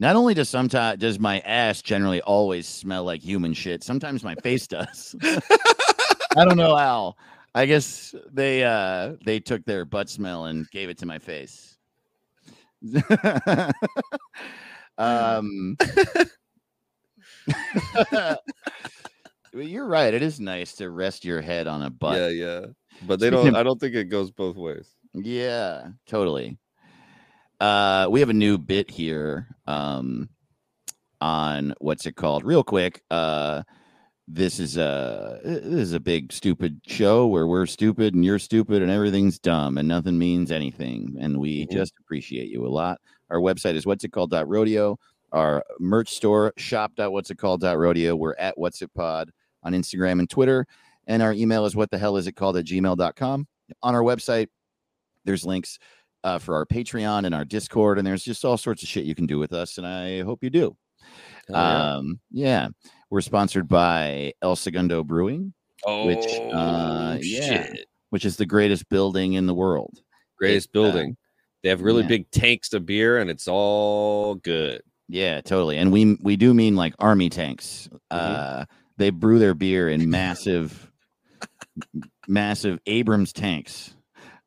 Not only does sometimes does my ass generally always smell like human shit, sometimes my face does. I don't know how. I guess they uh they took their butt smell and gave it to my face. um you're right. It is nice to rest your head on a butt. Yeah, yeah. But they don't I don't think it goes both ways. Yeah, totally. Uh, we have a new bit here um, on what's it called? Real quick. Uh, this is a this is a big stupid show where we're stupid and you're stupid and everything's dumb and nothing means anything and we Mhm. just appreciate you a lot. Our website is what's it called dot rodeo. Our merch store shop dot what's it called dot rodeo. We're at what's it pod on Instagram and Twitter, and our email is what the hell is it called at gmail.com. On our website, there's links uh, for our Patreon and our Discord, and there's just all sorts of shit you can do with us, and I hope you do. Hell yeah. Um, yeah, we're sponsored by El Segundo Brewing, which, uh, Oh, yeah. which is the greatest building in the world. Greatest It, uh, building. they have really yeah. big tanks of beer and it's all good. Yeah, totally. And we we do mean like army tanks. Mm-hmm. Uh, they brew their beer in massive, massive Abrams tanks.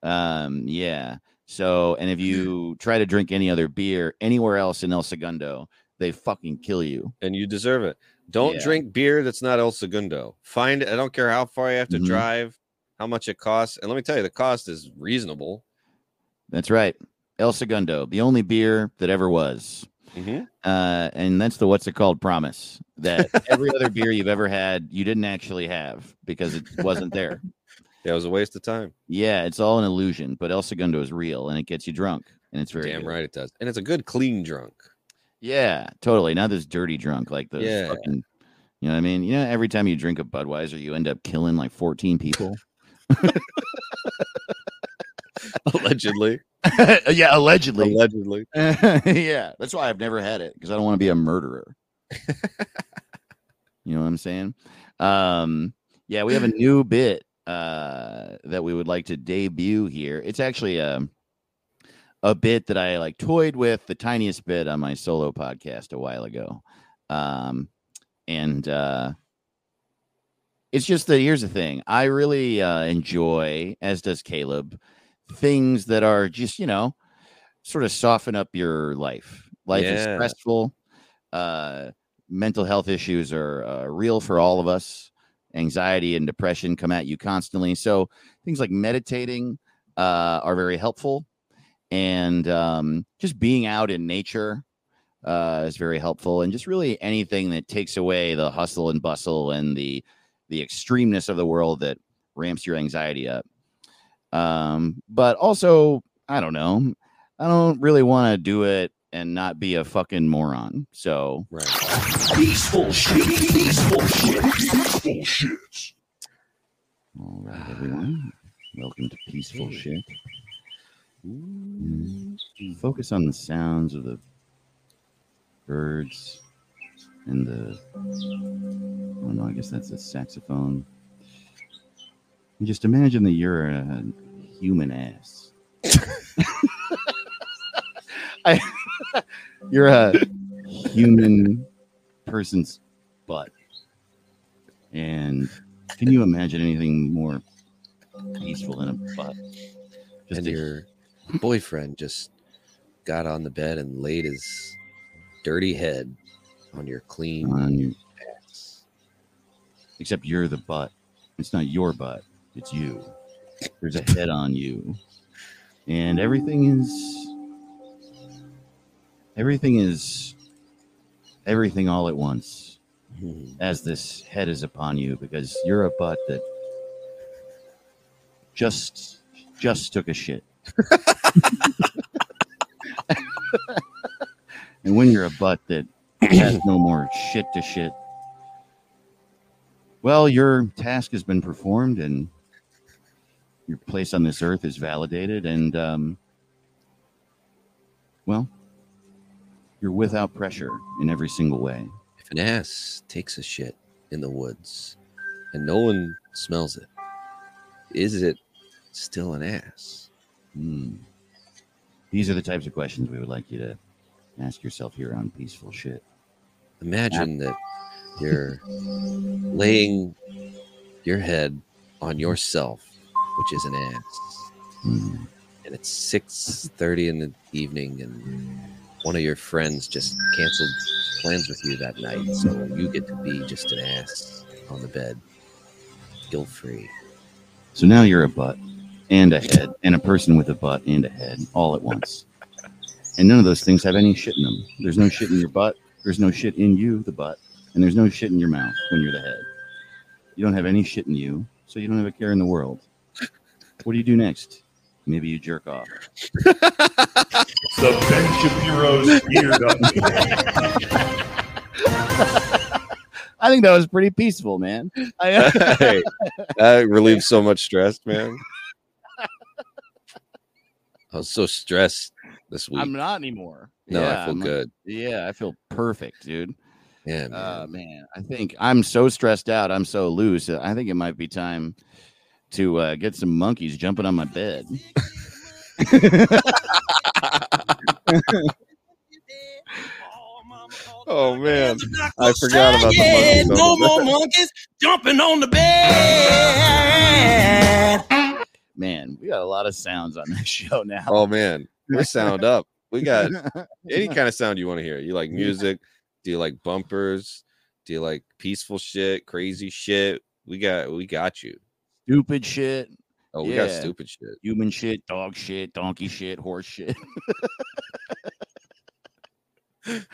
Um, yeah. So, and if you try to drink any other beer anywhere else in El Segundo, they fucking kill you. and you deserve it. Don't Yeah. drink beer that's not El Segundo. Find it. I don't care how far you have to Mhm. drive, how much it costs. And let me tell you, the cost is reasonable. That's right. El Segundo, the only beer that ever was. Mhm. Uh, and that's the what's it called promise that every other beer you've ever had, you didn't actually have because it wasn't there. Yeah, it was a waste of time. Yeah, it's all an illusion, but El Segundo is real and it gets you drunk and it's very Damn good. right it does. And it's a good clean drunk. Yeah, totally. Not this dirty drunk like those Yeah. fucking you know what I mean? You know, every time you drink a Budweiser, you end up killing like 14 people. Allegedly. yeah, allegedly. Allegedly. yeah, that's why I've never had it because I don't want to be a murderer. you know what I'm saying? Um, yeah, we have a new bit uh, that we would like to debut here. It's actually a a bit that I like toyed with the tiniest bit on my solo podcast a while ago, um, and uh, it's just that here's the thing: I really uh, enjoy, as does Caleb, things that are just you know sort of soften up your life. Life is stressful. Uh, mental health issues are uh, real for all of us. Anxiety and depression come at you constantly. So things like meditating uh, are very helpful, and um, just being out in nature uh, is very helpful. And just really anything that takes away the hustle and bustle and the the extremeness of the world that ramps your anxiety up. Um, but also, I don't know. I don't really want to do it and not be a fucking moron. So Right. Peaceful shit. Peaceful shit. Peaceful shit. All right, everyone. Welcome to Peaceful Shit. Focus on the sounds of the birds and the. Oh no, I guess that's a saxophone. Just imagine that you're a human ass. I, you're a human person's butt. And can you imagine anything more peaceful than a butt. Just and a- your boyfriend just got on the bed and laid his dirty head on your clean on you. ass. Except you're the butt. It's not your butt. It's you. There's a head on you, and everything is everything is everything all at once as this head is upon you because you're a butt that just just took a shit. and when you're a butt that has no more shit to shit, well, your task has been performed and your place on this earth is validated, and um, well, you're without pressure in every single way. If an ass takes a shit in the woods and no one smells it, is it still an ass? Hmm. These are the types of questions we would like you to ask yourself here on Peaceful Shit. Imagine that you're laying your head on yourself, which is an ass, Hmm. and it's six thirty in the evening, and one of your friends just canceled plans with you that night, so you get to be just an ass on the bed, guilt free. So now you're a butt and a head and a person with a butt and a head all at once. And none of those things have any shit in them. There's no shit in your butt. There's no shit in you, the butt. And there's no shit in your mouth when you're the head. You don't have any shit in you, so you don't have a care in the world. What do you do next? Maybe you jerk off. The Ben Shapiro's Beard I think that was pretty peaceful, man. I, hey, that relieves so much stress, man. I was so stressed this week. I'm not anymore. no, Yeah, I feel I'm- good. Yeah, I feel perfect, dude. Yeah, man. Uh, man, I think I'm so stressed out. I'm so loose. I think it might be time to uh, get some monkeys jumping on my bed. Oh man, I forgot about the monkeys. No more monkeys jumping on the bed. Man, we got a lot of sounds on this show now. Oh man, we're sound up. We got any kind of sound you want to hear. You like music? Do you like bumpers? Do you like peaceful shit, crazy shit? We got we got you. Stupid shit, Oh, we got Yeah. stupid shit. human shit, dog shit, donkey shit, horse shit.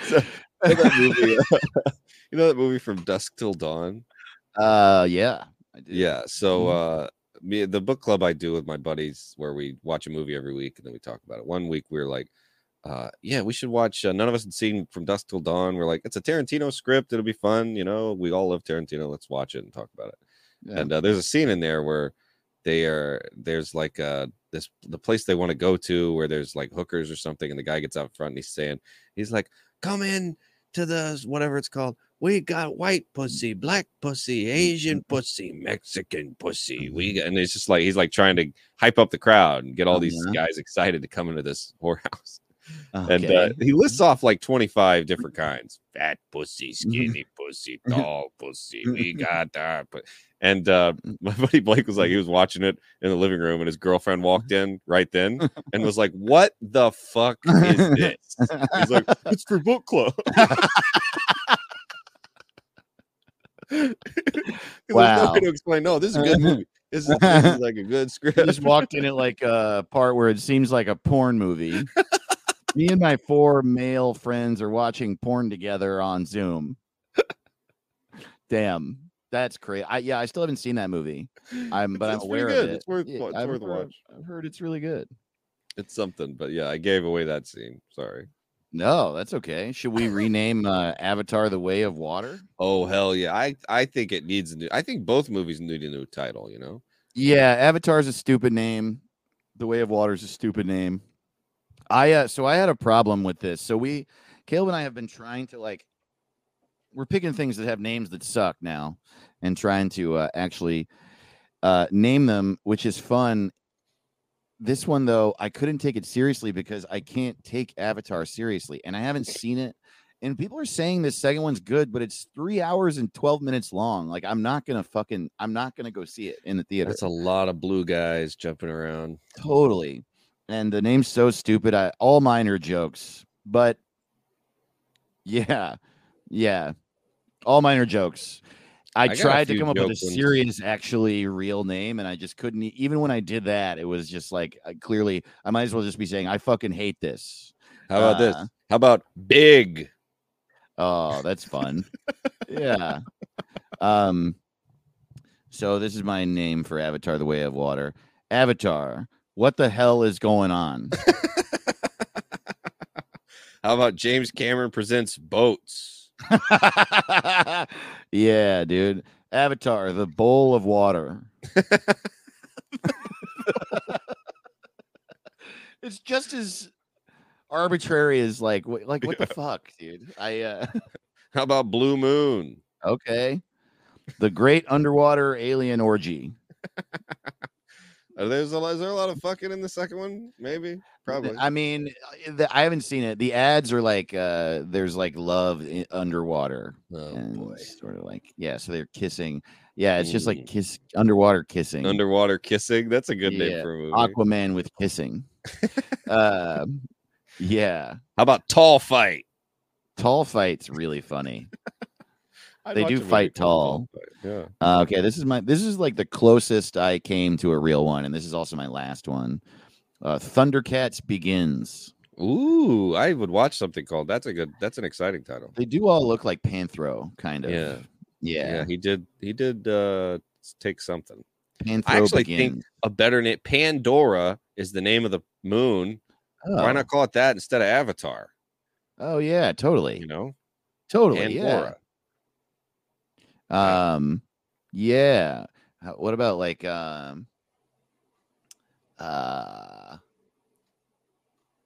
So, you know that movie, uh, you know that movie from Dusk Till Dawn? Uh, yeah. Yeah. So uh me the book club I do with my buddies where we watch a movie every week and then we talk about it. One week we were like, uh yeah, we should watch uh, none of us had seen from Dusk Till Dawn. We're like, it's a Tarantino script, it'll be fun, you know. We all love Tarantino, let's watch it and talk about it. Yeah. And uh, there's a scene in there where they are there's like uh this the place they want to go to where there's like hookers or something, and the guy gets out front and he's saying, he's like, come in to the whatever it's called. We got white pussy, black pussy, Asian pussy, Mexican pussy. We got, and it's just like he's like trying to hype up the crowd and get all these Uh-huh. guys excited to come into this whorehouse. And uh, he lists off like 25 different kinds fat pussy, skinny pussy, tall pussy. We got that. But and uh, my buddy Blake was like, he was watching it in the living room, and his girlfriend walked in right then and was like, What the fuck is this? He's like, It's for book club. There's no Wow. way to explain. No, this is a good movie. This is, this is like a good script. I just walked in at like a part where it seems like a porn movie. Me and my four male friends are watching porn together on Zoom. Damn, that's crazy. I, yeah, I still haven't seen that movie. I'm, but I'm It's aware good. of it. It's worth Yeah, it's I've worth heard- watch. I've heard it's really good. It's something, but yeah, I gave away that scene. Sorry. No, that's okay. Should we rename uh, Avatar: The Way of Water? Oh hell yeah! I I think it needs a new. I think both movies need a new title. You know. Yeah, Avatar's a stupid name. The Way of Water is a stupid name. I uh, so I had a problem with this. So we, Caleb and I have been trying to like, we're picking things that have names that suck now, and trying to uh, actually uh, name them, which is fun. This one though, I couldn't take it seriously because I can't take Avatar seriously, and I haven't seen it and people are saying this second one's good, but it's three hours and twelve minutes long. Like I'm not gonna fucking I'm not gonna go see it in the theater. That's a lot of blue guys jumping around. Totally. And the name's so stupid. I all mine are jokes, but yeah, yeah, all mine are jokes. I, I tried to come up with a serious, actually real name, and I just couldn't. Even when I did that, it was just like I, clearly, I might as well just be saying, "I fucking hate this." How about this? Uh, How about big? Oh, that's fun. yeah. Um. So this is my name for Avatar: The Way of Water. Avatar. What the hell is going on? How about James Cameron presents boats? yeah, dude. Avatar, the bowl of water. it's just as arbitrary as like like what the fuck, dude. I uh How about Blue Moon? okay. The great underwater alien orgy. Are there, is a, is there a lot of fucking in the second one? Maybe, probably. I mean, uh, the, I haven't seen it. The ads are like uh there's like love i- underwater. Oh and boy. sort of like yeah, so they're kissing. Yeah, it's just Mm. like kiss underwater kissing. Underwater kissing. That's a good name for a movie. Aquaman with kissing. um, yeah, How about Tall Fight? tall fights really funny. I'd They do fight tall. Yeah. Uh, okay, this is my this is like the closest I came to a real one, and this is also my last one. Uh, Thundercats begins. Ooh, I would watch something called. That's a good. That's an exciting title. They do all look like Panthro, kind of. Yeah. yeah. Yeah, he did. He did uh take something. Panthro I actually begins. think a better name. Pandora is the name of the moon. oh. Why not call it that instead of Avatar? Oh yeah, totally, You know, totally. Yeah. Um, yeah. What about like um, uh,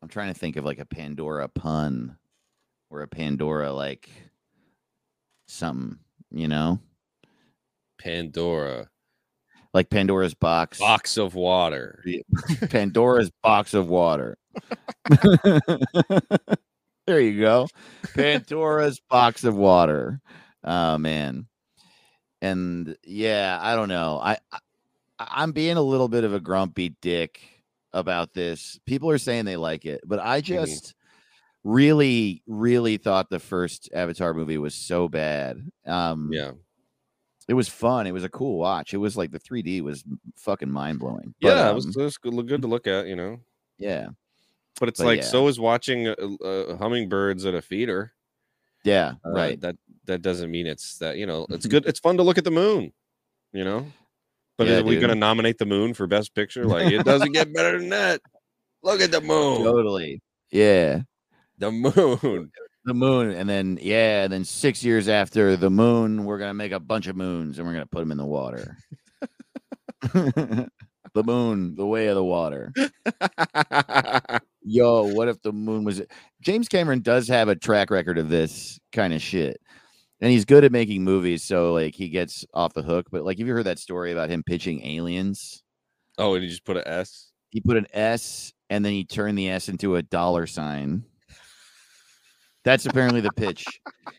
I'm trying to think of like a Pandora pun or a Pandora like something, you know, Pandora, like Pandora's box, box of water. Pandora's box of water. there you go, Pandora's box of water. Oh man, and yeah, I don't know. I, I I'm being a little bit of a grumpy dick about this. People are saying they like it, but I just really, really thought the first Avatar movie was so bad. Um, Yeah, it was fun. It was a cool watch. It was like the 3D was fucking mind blowing. yeah, it was, it was good, good to look at. You know, yeah, but it's But like yeah. so is watching uh, uh, hummingbirds at a feeder. Yeah, Uh, right. That that doesn't mean it's that. You know, it's good. It's fun to look at the moon. You know, but Yeah, are we going to nominate the moon for best picture? Like it doesn't get better than that. Look at the moon. Totally. Yeah. The moon. The moon. And then, yeah. And then six years after the moon, we're going to make a bunch of moons and we're going to put them in the water. the moon, the way of the water. Yo, what if the moon was. James Cameron does have a track record of this kind of shit. And he's good at making movies. So, like, he gets off the hook. But, like, have you heard that story about him pitching aliens? oh, and he just put an S. he put an S and then he turned the S into a dollar sign. That's apparently the pitch.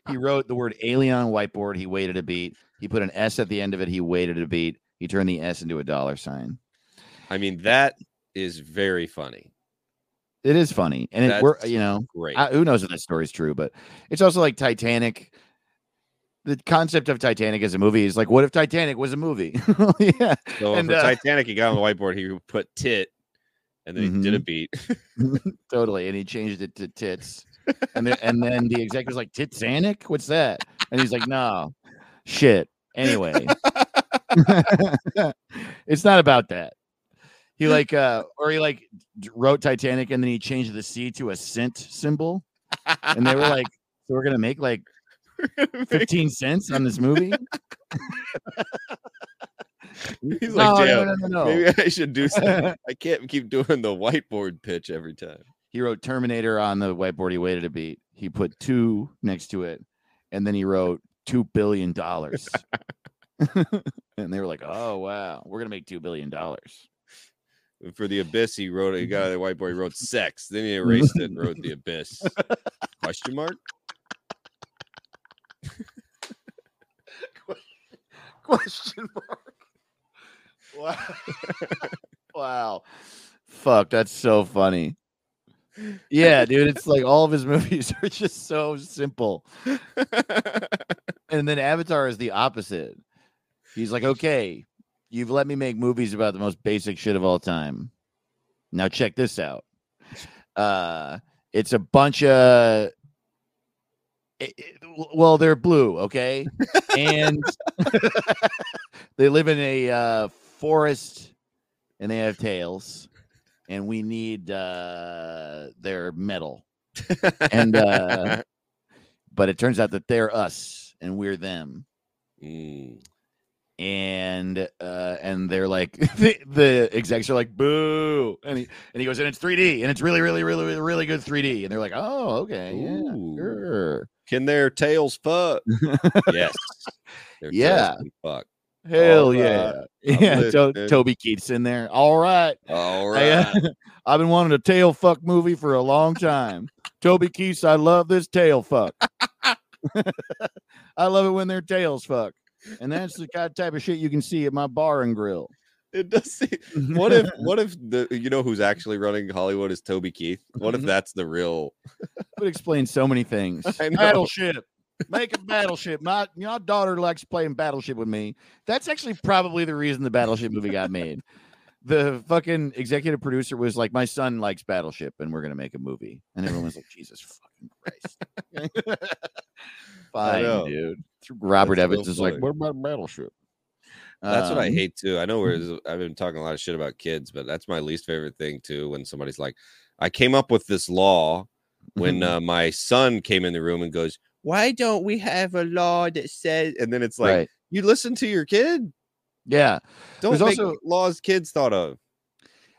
He wrote the word alien on whiteboard. He waited a beat. He put an S at the end of it. He waited a beat. He turned the S into a dollar sign. I mean, that is very funny. It is funny, and it, we're you know Great. I, who knows if that story's true, but it's also like Titanic. The concept of Titanic as a movie is like, what if Titanic was a movie? yeah, so and, for uh, Titanic, he got on the whiteboard. He put tit, and then he did a Mhm. beat. totally. And he changed it to tits. And then and then the executive's like, Titsanic? What's that? And he's like, no, shit. Anyway. it's not about that. He like uh or he like wrote Titanic and then he changed the C to a cent symbol. And they were like, So we're gonna make like 15 cents on this movie? He's no, like, no, damn, no, no, no. maybe I should do something. I can't keep doing the whiteboard pitch every time. he wrote Terminator on the whiteboard. He waited a beat. He put two next to it, and then he wrote two billion dollars. and they were like, "Oh wow, we're gonna make two billion dollars." For the abyss, he wrote. He got on the whiteboard. He wrote sex. Then he Mm-hmm. erased it and wrote the abyss. Question mark. Question mark. Wow. wow. Fuck, that's so funny. Yeah, dude, it's like all of his movies are just so simple. And then Avatar is the opposite. He's like, okay, you've let me make movies about the most basic shit of all time. Now check this out. Uh, it's a bunch of. it- it- well, they're blue, okay, and they live in a uh, forest, and they have tails, and we need uh, their metal, and uh, but it turns out that they're us and we're them Mm. And uh and they're like the, the execs are like boo and he and he goes and it's 3d and it's really really really really, good 3d and they're like oh okay yeah sure Can their tails fuck? yes. Their Yeah. fuck. hell All yeah right. Yeah to- toby keith's in there all right all right I, right. uh, i've been wanting a tail fuck movie for a long time toby keith's i love this tail fuck i love it when their tails fuck and that's the kind of type of shit you can see at my bar and grill It does seem. What if? What if the you know who's actually running Hollywood is Toby Keith? What if Mhm. that's the real? would explain so many things. I know. Battleship. Make a battleship. My my daughter likes playing battleship with me. That's actually probably the reason the battleship movie got made. The fucking executive producer was like, "My son likes battleship, and we're gonna make a movie." And everyone was like, "Jesus fucking Christ!" Fine, dude. Robert That's Evans is like, "What about a battleship?" That's what I Um, hate too. I know mhm. we're I've been talking a lot of shit about kids, but that's my least favorite thing too. When somebody's like, I came up with this law when Mhm. uh, my son came in the room and goes, Why don't we have a law that says? And then it's like, right. you listen to your kid. Yeah. Don't There's make also- laws kids thought of.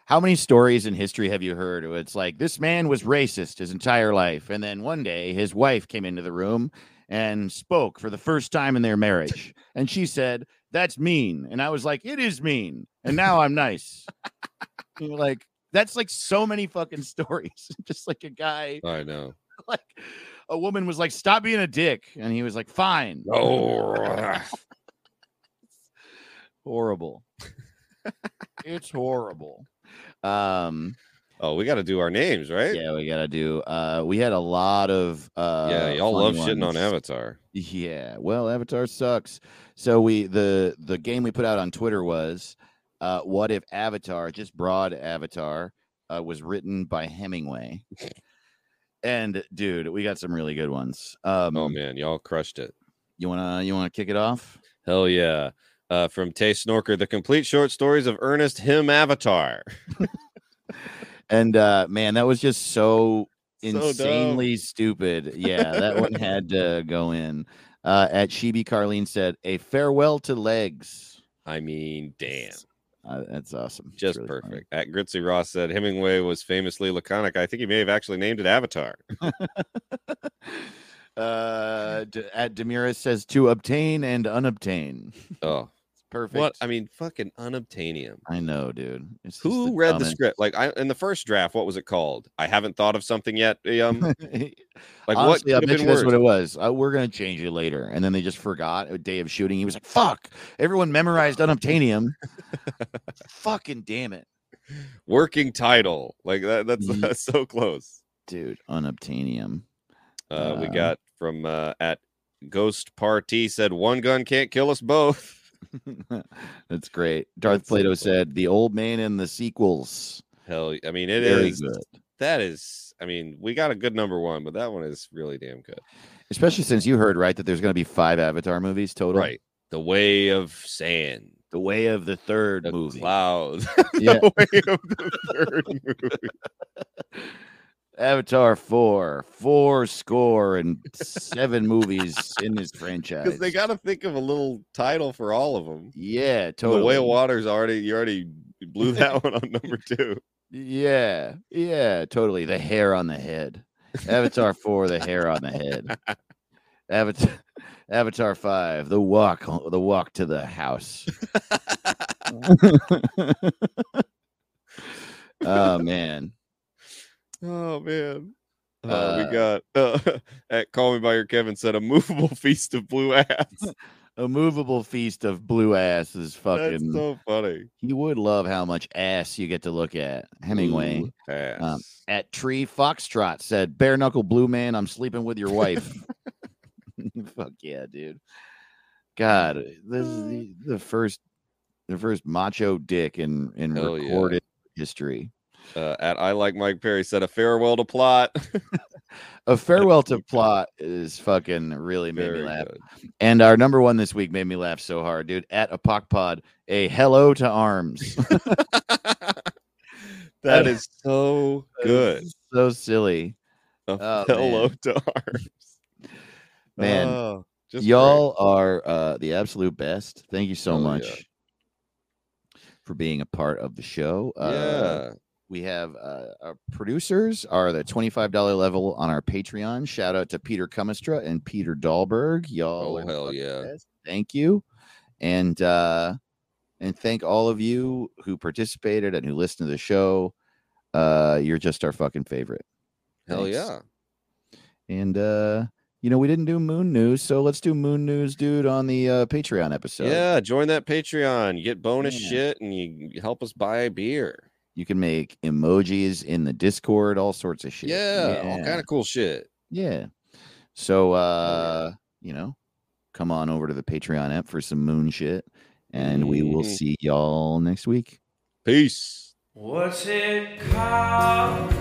How many stories in history have you heard? where It's like this man was racist his entire life, and then one day his wife came into the room and spoke for the first time in their marriage, and she said, "That's mean," and I was like, "It is mean," and now I'm nice. You're like that's like so many fucking stories. Just like a guy, I know. like a woman was like, "Stop being a dick," and he was like, "Fine." Oh, Horrible. it's horrible. Um. Oh, we got to do our names, right? Yeah, we gotta do. Uh, we had a lot of. Uh, yeah, y'all love shitting on. Avatar. Yeah, well, Avatar sucks. So we the the game we put out on Twitter was, uh, what if Avatar, just broad Avatar, uh, was written by Hemingway? and dude, we got some really good ones. Um, Oh man, y'all crushed it. you wanna you wanna kick it off? Hell yeah. Uh, from Tay Snorker, the complete short stories of Ernest Him Avatar. And uh, man, that was just so So dumb. insanely stupid. Yeah, that one had to go in. Uh, at Shibi Carlene said, "A farewell to legs." I mean, damn. Uh, that's awesome. Just really funny. perfect. At Gritzy Ross said Hemingway was famously laconic. I think he may have actually named it Avatar. uh, D- at Demiris says to obtain and unobtain. Oh, Perfect. what? I mean, fucking unobtainium. I know, dude. It's Who read the script? Like, I in the first draft, what was it called? I haven't thought of something yet. Um, like Honestly, I what could bet you that's what it was. Uh, we're gonna change it later, and then they just forgot a day of shooting. He was like, "Fuck!" Everyone memorized unobtainium. Fucking damn it, Working title, like that. That's, that's so close. dude! Unobtainium. Uh, we Uh, got from uh, at Ghost Party said one gun can't kill us both. That's great. Darth That's Plato said the old man in the sequels. Hell, I mean, it Very is. good. That is. I mean, we got a good number one, but that one is really damn good. Especially since you heard right that there's going to be five Avatar movies total. Right. The Way of Sand. The way of the third The movie. clouds. Yeah. the Way of the third movie. Avatar four, four score and seven movies in this franchise. Because they got to think of a little title for all of them. yeah, The totally. Way of Water's already. You already blew that one on number two. Yeah, yeah, totally. The hair on the head. Avatar four, the hair on the head. Avatar, Avatar five, the walk, the walk to the house. oh man, Oh man. Uh, Uh, we got uh, at Call Me by Your Kevin said a movable feast of blue ass. A movable feast of blue ass is fucking. That's so funny. you would love how much ass you get to look at. Hemingway ass. Um, at Tree Foxtrot said, "Bare knuckle blue man, I'm sleeping with your wife." Fuck yeah, dude. God, this is the, the first, the first macho dick in in Hell yeah. recorded history. Uh, at I like Mike Perry said a farewell to plot. A farewell to plot is fucking really made me laugh. good. And our number one this week made me laugh so hard, dude. At a pod, a hello to arms. that is so good. so silly, A Oh, hello man. to arms. man. Oh, just Y'all are uh, the absolute best. Thank you so Hell much yeah. for being a part of the show. great. Uh, yeah. We have uh, our producers are the $25 level on our Patreon. Shout out to Peter Cumistra and Peter Dahlberg. Y'all Oh, hell yeah. best. Thank you. And uh and thank all of you who participated and who listened to the show. Uh you're just our fucking favorite. Hell Thanks. yeah. And uh you know, we didn't do moon news, so let's do moon news, dude, on the uh, Patreon episode. yeah. Join that Patreon. You get bonus Yeah. shit and you help us buy a beer. You can make emojis in the Discord, all sorts of shit. Yeah, yeah. all kind of cool shit. Yeah. So uh, you know, come on over to the Patreon app for some moon shit. And we will mm-hmm. see y'all next week. Peace. What's it called?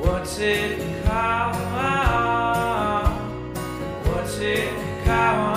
What's it called? What's it called?